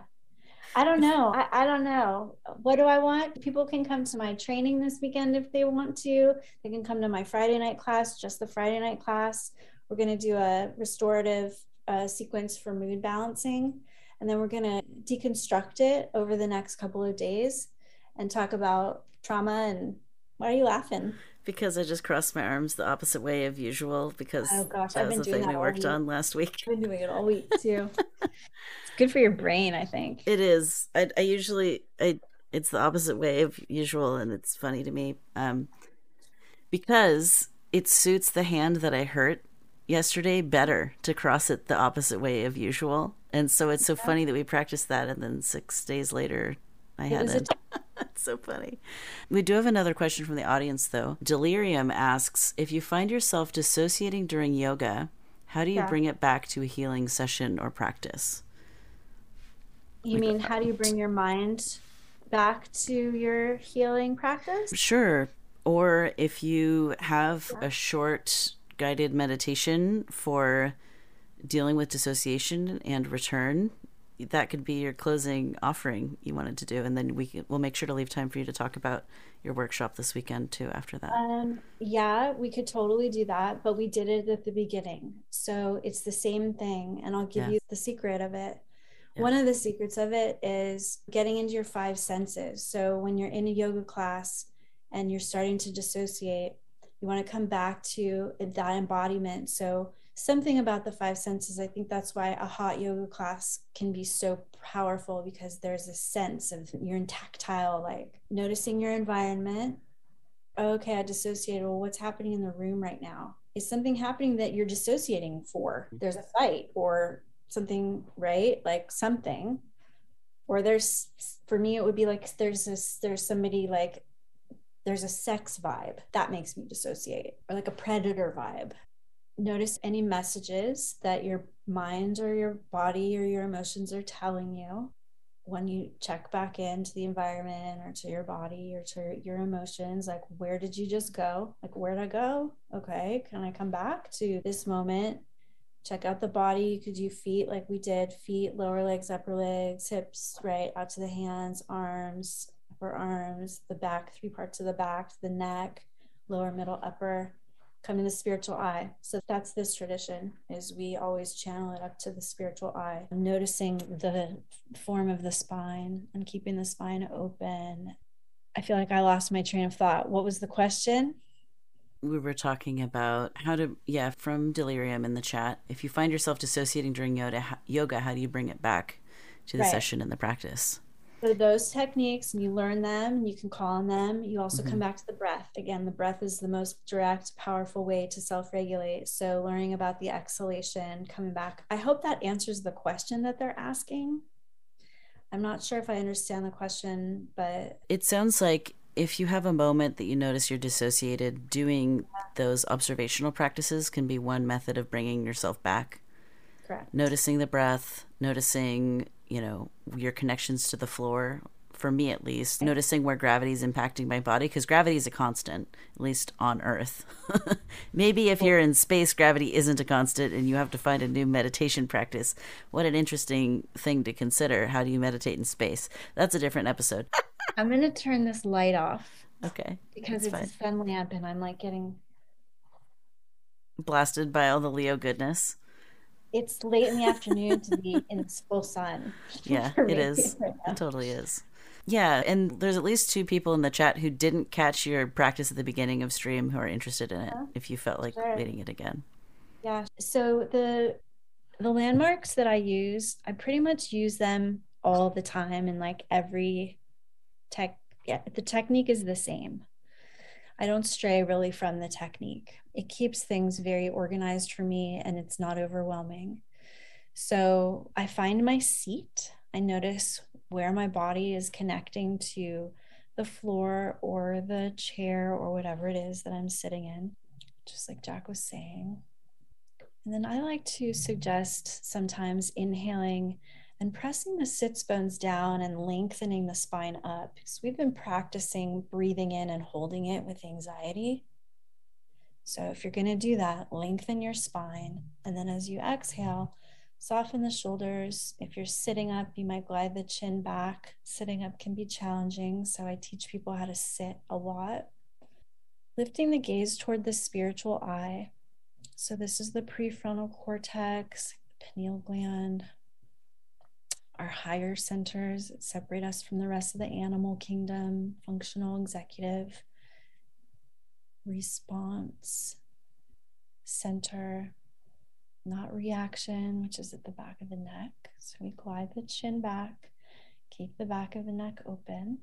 I don't know. I, I, don't know. What do I want? People can come to my training this weekend if they want to. They can come to my Friday night class, just the Friday night class. We're going to do a restorative uh, sequence for mood balancing. And then we're going to deconstruct it over the next couple of days and talk about trauma. And why are you laughing? Because I just crossed my arms the opposite way of usual because oh gosh, that I've was the thing we worked on last week. I've been doing it all week too. It's good for your brain, I think. It is. I, I usually I it's the opposite way of usual, and it's funny to me um, because it suits the hand that I hurt yesterday better to cross it the opposite way of usual. And so it's so yeah. funny that we practiced that and then six days later I had it. That's so funny. We do have another question from the audience though. Delirium asks if you find yourself dissociating during yoga, how do you yeah. bring it back to a healing session or practice? You like, mean how do you bring your mind back to your healing practice? Sure. Or if you have yeah. a short guided meditation for dealing with dissociation and return, that could be your closing offering you wanted to do, and then we we'll make sure to leave time for you to talk about your workshop this weekend too. After that, um, yeah, we could totally do that, but we did it at the beginning, so it's the same thing, and I'll give yeah. you the secret of it. Yeah. One of the secrets of it is getting into your five senses. So when you're in a yoga class and you're starting to dissociate, you want to come back to that embodiment. So something about the five senses. I think that's why a hot yoga class can be so powerful because there's a sense of you're in tactile, like noticing your environment. Okay, I dissociated. Well, what's happening in the room right now? Is something happening that you're dissociating for? Mm-hmm. There's a fight or something, right? Like something. Or there's, for me, it would be like there's this, there's somebody like there's a sex vibe that makes me dissociate or like a predator vibe notice any messages that your mind or your body or your emotions are telling you when you check back into the environment or to your body or to your emotions? Like where did you just go? Like where'd i go? Okay can i come back to this moment? Check out the body. You could do feet? Like we did feet lower legs upper legs hips right out to the hands arms upper arms the back three parts of the back the neck lower middle upper come in the spiritual eye. So that's this tradition is we always channel it up to the spiritual eye, noticing the form of the spine and keeping the spine open. I feel like I lost my train of thought. What was the question? We were talking about how to, yeah, from delirium in the chat. If you find yourself dissociating during yoga, yoga how do you bring it back to the right. session and the practice? For those techniques and you learn them and you can call on them you also mm-hmm. come back to the breath. Again the breath is the most direct powerful way to self-regulate. So learning about the exhalation coming back. I hope that answers the question that they're asking. I'm not sure if i understand the question but it sounds like if you have a moment that you notice you're dissociated doing those observational practices can be one method of bringing yourself back. Correct. Noticing the breath noticing you know, your connections to the floor, for me at least, noticing where gravity is impacting my body, because gravity is a constant, at least on Earth. Maybe if you're in space, gravity isn't a constant and you have to find a new meditation practice. What an interesting thing to consider. How do you meditate in space? That's a different episode. I'm going to turn this light off. Okay. Because it's fine. a sun lamp and I'm like getting blasted by all the Leo goodness it's late in the afternoon to be in full sun. Yeah, it is. Right it totally is. Yeah, and there's at least two people in the chat who didn't catch your practice at the beginning of stream who are interested in it. Yeah. If you felt like sure. reading it again. Yeah. So the the landmarks that I use, I pretty much use them all the time and like every tech. Yeah, the technique is the same. I don't stray really from the technique. It keeps things very organized for me and it's not overwhelming. So I find my seat. I notice where my body is connecting to the floor or the chair or whatever it is that I'm sitting in, just like Jack was saying. And then I like to suggest sometimes inhaling and pressing the sits bones down and lengthening the spine up because we've been practicing breathing in and holding it with anxiety. So if you're going to do that, lengthen your spine. And then as you exhale, soften the shoulders. If you're sitting up, you might glide the chin back. Sitting up can be challenging. So I teach people how to sit a lot. Lifting the gaze toward the spiritual eye. So this is the prefrontal cortex, pineal gland, our higher centers separate us from the rest of the animal kingdom, functional, executive, response, center, not reaction, which is at the back of the neck. So we glide the chin back, keep the back of the neck open.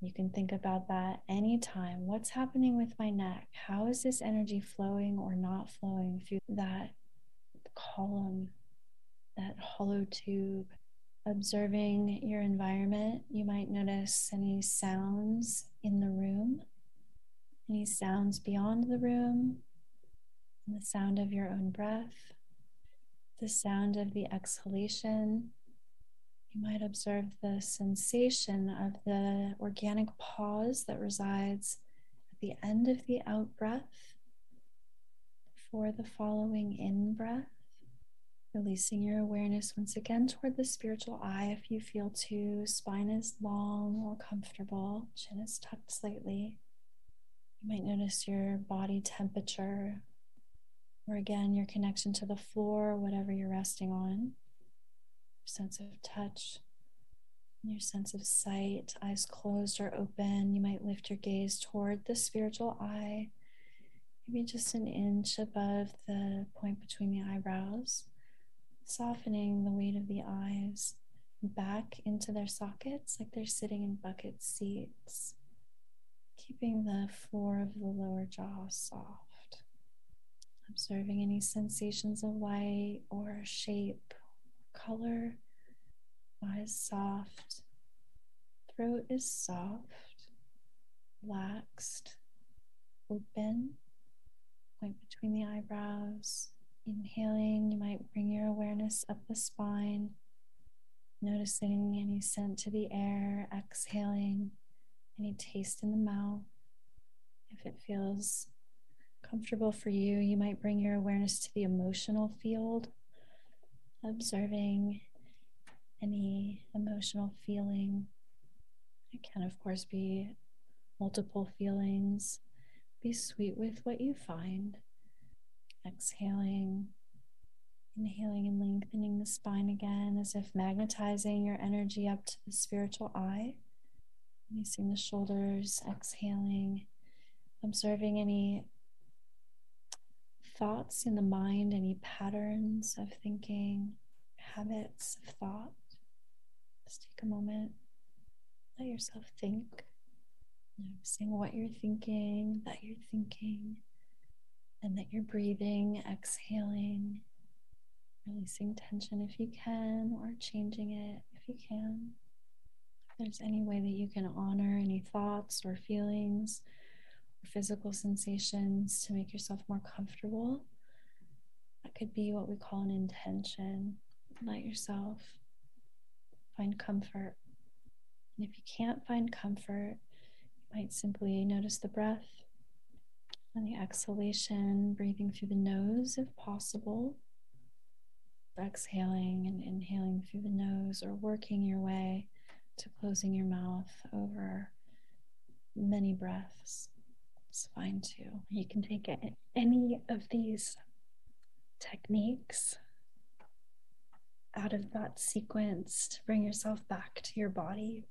You can think about that anytime. What's happening with my neck? How is this energy flowing or not flowing through that column, that hollow tube? Observing your environment, you might notice any sounds in the room, any sounds beyond the room, the sound of your own breath, the sound of the exhalation you might observe the sensation of the organic pause that resides at the end of the out breath for the following in breath. Releasing your awareness once again toward the spiritual eye if you feel to. Spine is long or comfortable, chin is tucked slightly. You might notice your body temperature, or again, your connection to the floor, whatever you're resting on your sense of touch, your sense of sight, eyes closed or open. You might lift your gaze toward the spiritual eye, maybe just an inch above the point between the eyebrows, softening the weight of the eyes back into their sockets like they're sitting in bucket seats, keeping the floor of the lower jaw soft. Observing any sensations of light or shape color. Eyes soft. Throat is soft, relaxed, open. Point between the eyebrows. Inhaling, you might bring your awareness up the spine, noticing any scent to the air. Exhaling, any taste in the mouth. If it feels comfortable for you, you might bring your awareness to the emotional field observing any emotional feeling. It can, of course, be multiple feelings. Be sweet with what you find. Exhaling, inhaling and lengthening the spine again as if magnetizing your energy up to the spiritual eye. Releasing the shoulders, exhaling, observing any thoughts in the mind, any patterns of thinking, habits of thought. Just take a moment, let yourself think, noticing what you're thinking, that you're thinking, and that you're breathing, exhaling, releasing tension if you can, or changing it if you can. If there's any way that you can honor any thoughts or feelings or physical sensations to make yourself more comfortable. That could be what we call an intention. Let yourself find comfort. And if you can't find comfort, you might simply notice the breath and the exhalation, breathing through the nose if possible. Exhaling and inhaling through the nose, or working your way to closing your mouth over many breaths. It's fine too. You can take any of these techniques out of that sequence to bring yourself back to your body,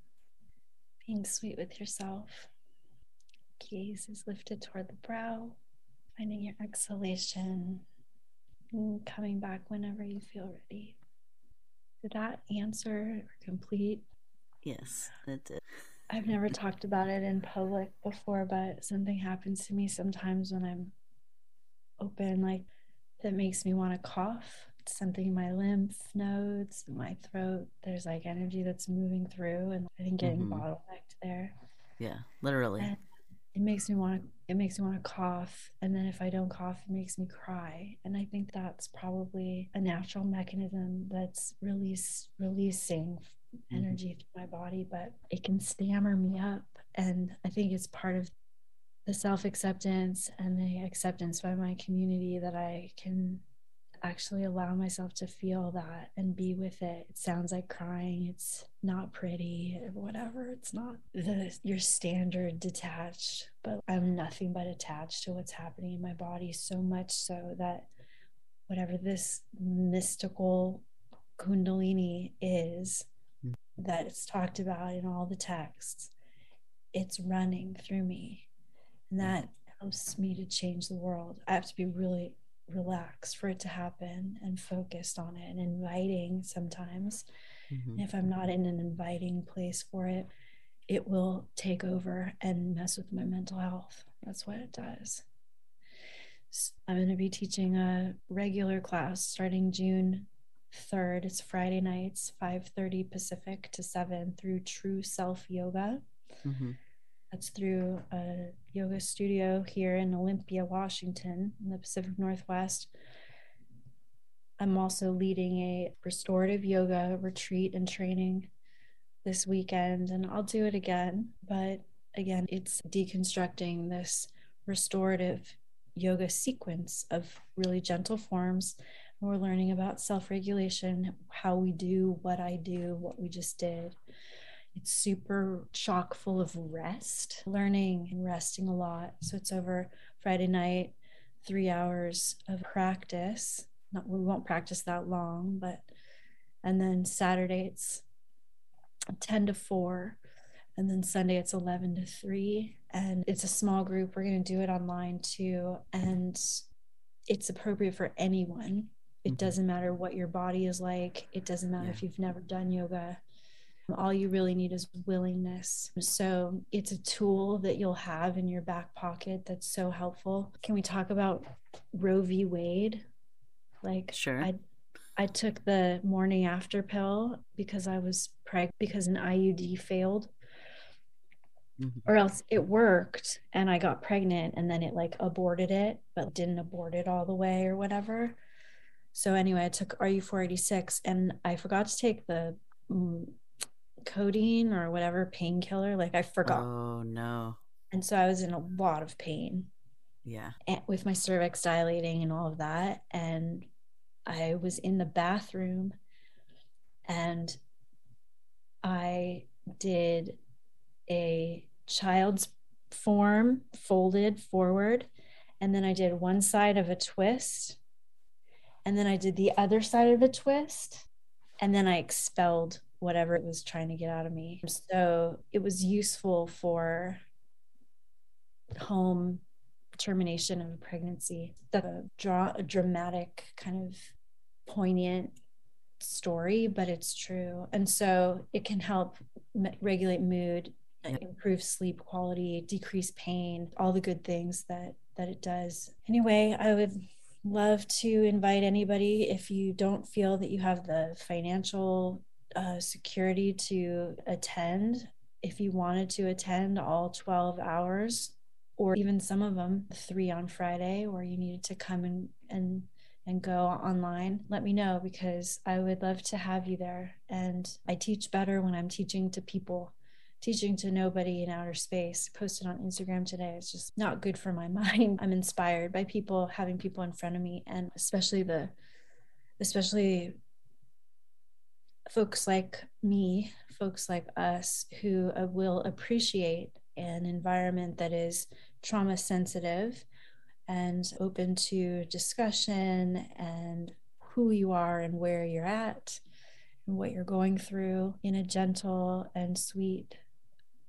being sweet with yourself. Gaze is lifted toward the brow, finding your exhalation and coming back whenever you feel ready. Did that answer or complete? Yes, it did. I've never talked about it in public before, but something happens to me sometimes when I'm open, like that makes me want to cough. It's something in my lymph nodes, my throat. There's like energy that's moving through, and I think getting mm-hmm. bottlenecked there. Yeah, literally. And it makes me want to. It makes me want to cough, and then if I don't cough, it makes me cry. And I think that's probably a natural mechanism that's release releasing Mm-hmm. energy mm-hmm. through my body, but it can stammer me up. And I think it's part of the self acceptance and the acceptance by my community that I can actually allow myself to feel that and be with it. It sounds like crying. It's not pretty whatever. It's not the your standard detached, but I'm nothing but attached to what's happening in my body so much so that whatever this mystical kundalini is mm-hmm. that it's talked about in all the texts, it's running through me. And mm-hmm. that helps me to change the world. I have to be really relaxed for it to happen and focused on it and inviting sometimes. Mm-hmm. And if I'm not in an inviting place for it, it will take over and mess with my mental health. That's what it does. So I'm going to be teaching a regular class starting June 3rd. It's Friday nights, 5:30 Pacific to 7 through True Self Yoga. Mm-hmm. That's through a yoga studio here in Olympia, Washington, in the Pacific Northwest. I'm also leading a restorative yoga retreat and training this weekend, and I'll do it again. But again, it's deconstructing this restorative yoga sequence of really gentle forms. We're learning about self regulation, how we do what I do, what we just did. It's super chock full of rest, learning and resting a lot. So it's over Friday night, three hours of practice. Not we won't practice that long, but and then Saturday it's 10 to 4 and then Sunday it's 11 to 3 and it's a small group we're going to do it online too and it's appropriate for anyone it mm-hmm. doesn't matter what your body is like it doesn't matter yeah. if you've never done yoga all you really need is willingness so it's a tool that you'll have in your back pocket that's so helpful can we talk about roe v wade like sure i I took the morning after pill because I was pregnant because an IUD failed. Mm-hmm. Or else it worked and I got pregnant and then it like aborted it, but didn't abort it all the way or whatever. So anyway, I took RU486 and I forgot to take the um, codeine or whatever painkiller. Like I forgot. Oh no. And so I was in a lot of pain. Yeah. with my cervix dilating and all of that. And I was in the bathroom and I did a child's form folded forward. And then I did one side of a twist. And then I did the other side of a twist. And then I expelled whatever it was trying to get out of me. So it was useful for home termination of a pregnancy. The draw a dramatic kind of poignant story, but it's true. And so it can help regulate mood, improve sleep quality, decrease pain, all the good things that that it does. Anyway, I would love to invite anybody if you don't feel that you have the financial uh, security to attend. If you wanted to attend all 12 hours, or even some of them, three on Friday, or you needed to come and, and and go online, let me know because I would love to have you there. And I teach better when I'm teaching to people, teaching to nobody in outer space. Posted on Instagram today. It's just not good for my mind. I'm inspired by people, having people in front of me, and especially the, especially folks like me, folks like us who uh, will appreciate an environment that is trauma sensitive and open to discussion and who you are and where you're at and what you're going through in a gentle and sweet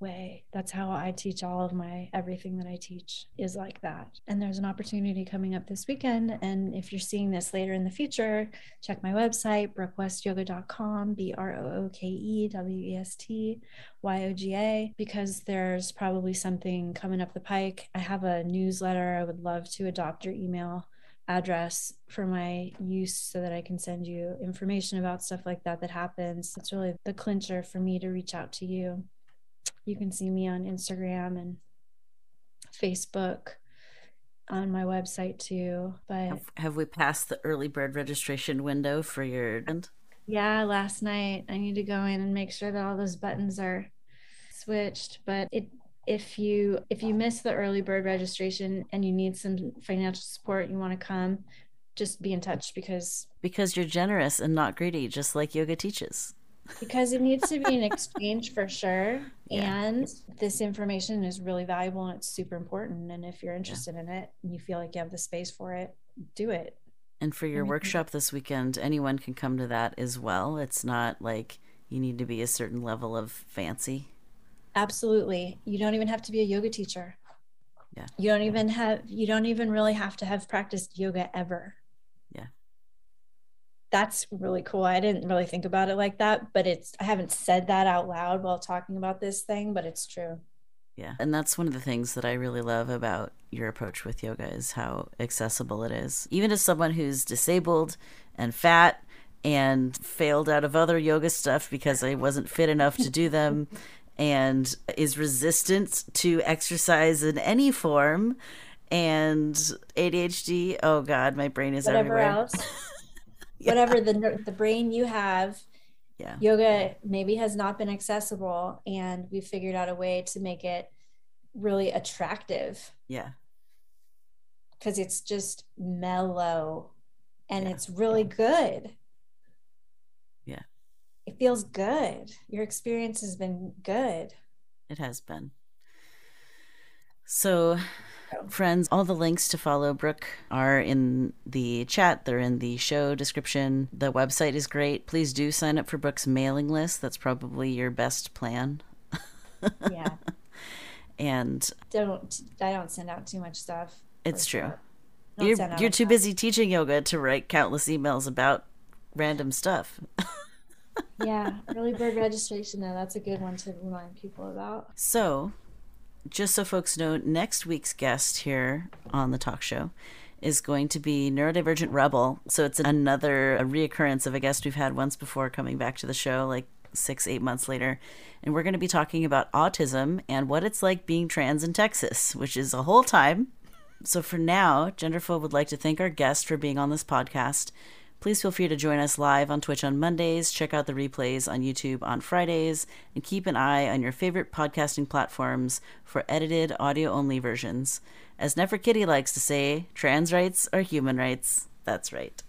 way. That's how I teach all of my everything that I teach is like that. And there's an opportunity coming up this weekend. And if you're seeing this later in the future, check my website, brookewestyoga.com, B R O O K E W E S T Y O G A, because there's probably something coming up the pike. I have a newsletter. I would love to adopt your email address for my use so that I can send you information about stuff like that that happens. It's really the clincher for me to reach out to you you can see me on Instagram and Facebook on my website too. But have, have we passed the early bird registration window for your Yeah, last night I need to go in and make sure that all those buttons are switched. But it if you if you miss the early bird registration and you need some financial support, you want to come, just be in touch because because you're generous and not greedy, just like yoga teaches because it needs to be an exchange for sure. Yeah. And this information is really valuable and it's super important. And if you're interested yeah. in it and you feel like you have the space for it, do it. And for your workshop this weekend, anyone can come to that as well. It's not like you need to be a certain level of fancy. Absolutely. You don't even have to be a yoga teacher. Yeah. You don't even have you don't even really have to have practiced yoga ever. That's really cool. I didn't really think about it like that, but it's I haven't said that out loud while talking about this thing, but it's true. Yeah. And that's one of the things that I really love about your approach with yoga is how accessible it is. Even as someone who's disabled and fat and failed out of other yoga stuff because I wasn't fit enough to do them and is resistant to exercise in any form and ADHD. Oh God, my brain is Whatever everywhere. else. yeah. Whatever the the brain you have. Yeah. Yoga maybe has not been accessible and we figured out a way to make it really attractive. Yeah. Cuz it's just mellow and yeah. it's really good. Yeah. It feels good. Your experience has been good. It has been. So Friends, all the links to follow Brooke are in the chat. They're in the show description. The website is great. Please do sign up for Brooke's mailing list. That's probably your best plan. yeah. and don't I don't send out too much stuff. It's true. You're you're too busy teaching yoga to write countless emails about random stuff. yeah, early bird registration though, that's a good one to remind people about. So, just so folks know, next week's guest here on the talk show is going to be Neurodivergent Rebel. So it's another reoccurrence of a guest we've had once before coming back to the show, like six, eight months later. And we're going to be talking about autism and what it's like being trans in Texas, which is a whole time. So for now, Genderphobe would like to thank our guest for being on this podcast Please feel free to join us live on Twitch on Mondays, check out the replays on YouTube on Fridays, and keep an eye on your favorite podcasting platforms for edited audio only versions. As Neferkitty likes to say, trans rights are human rights. That's right.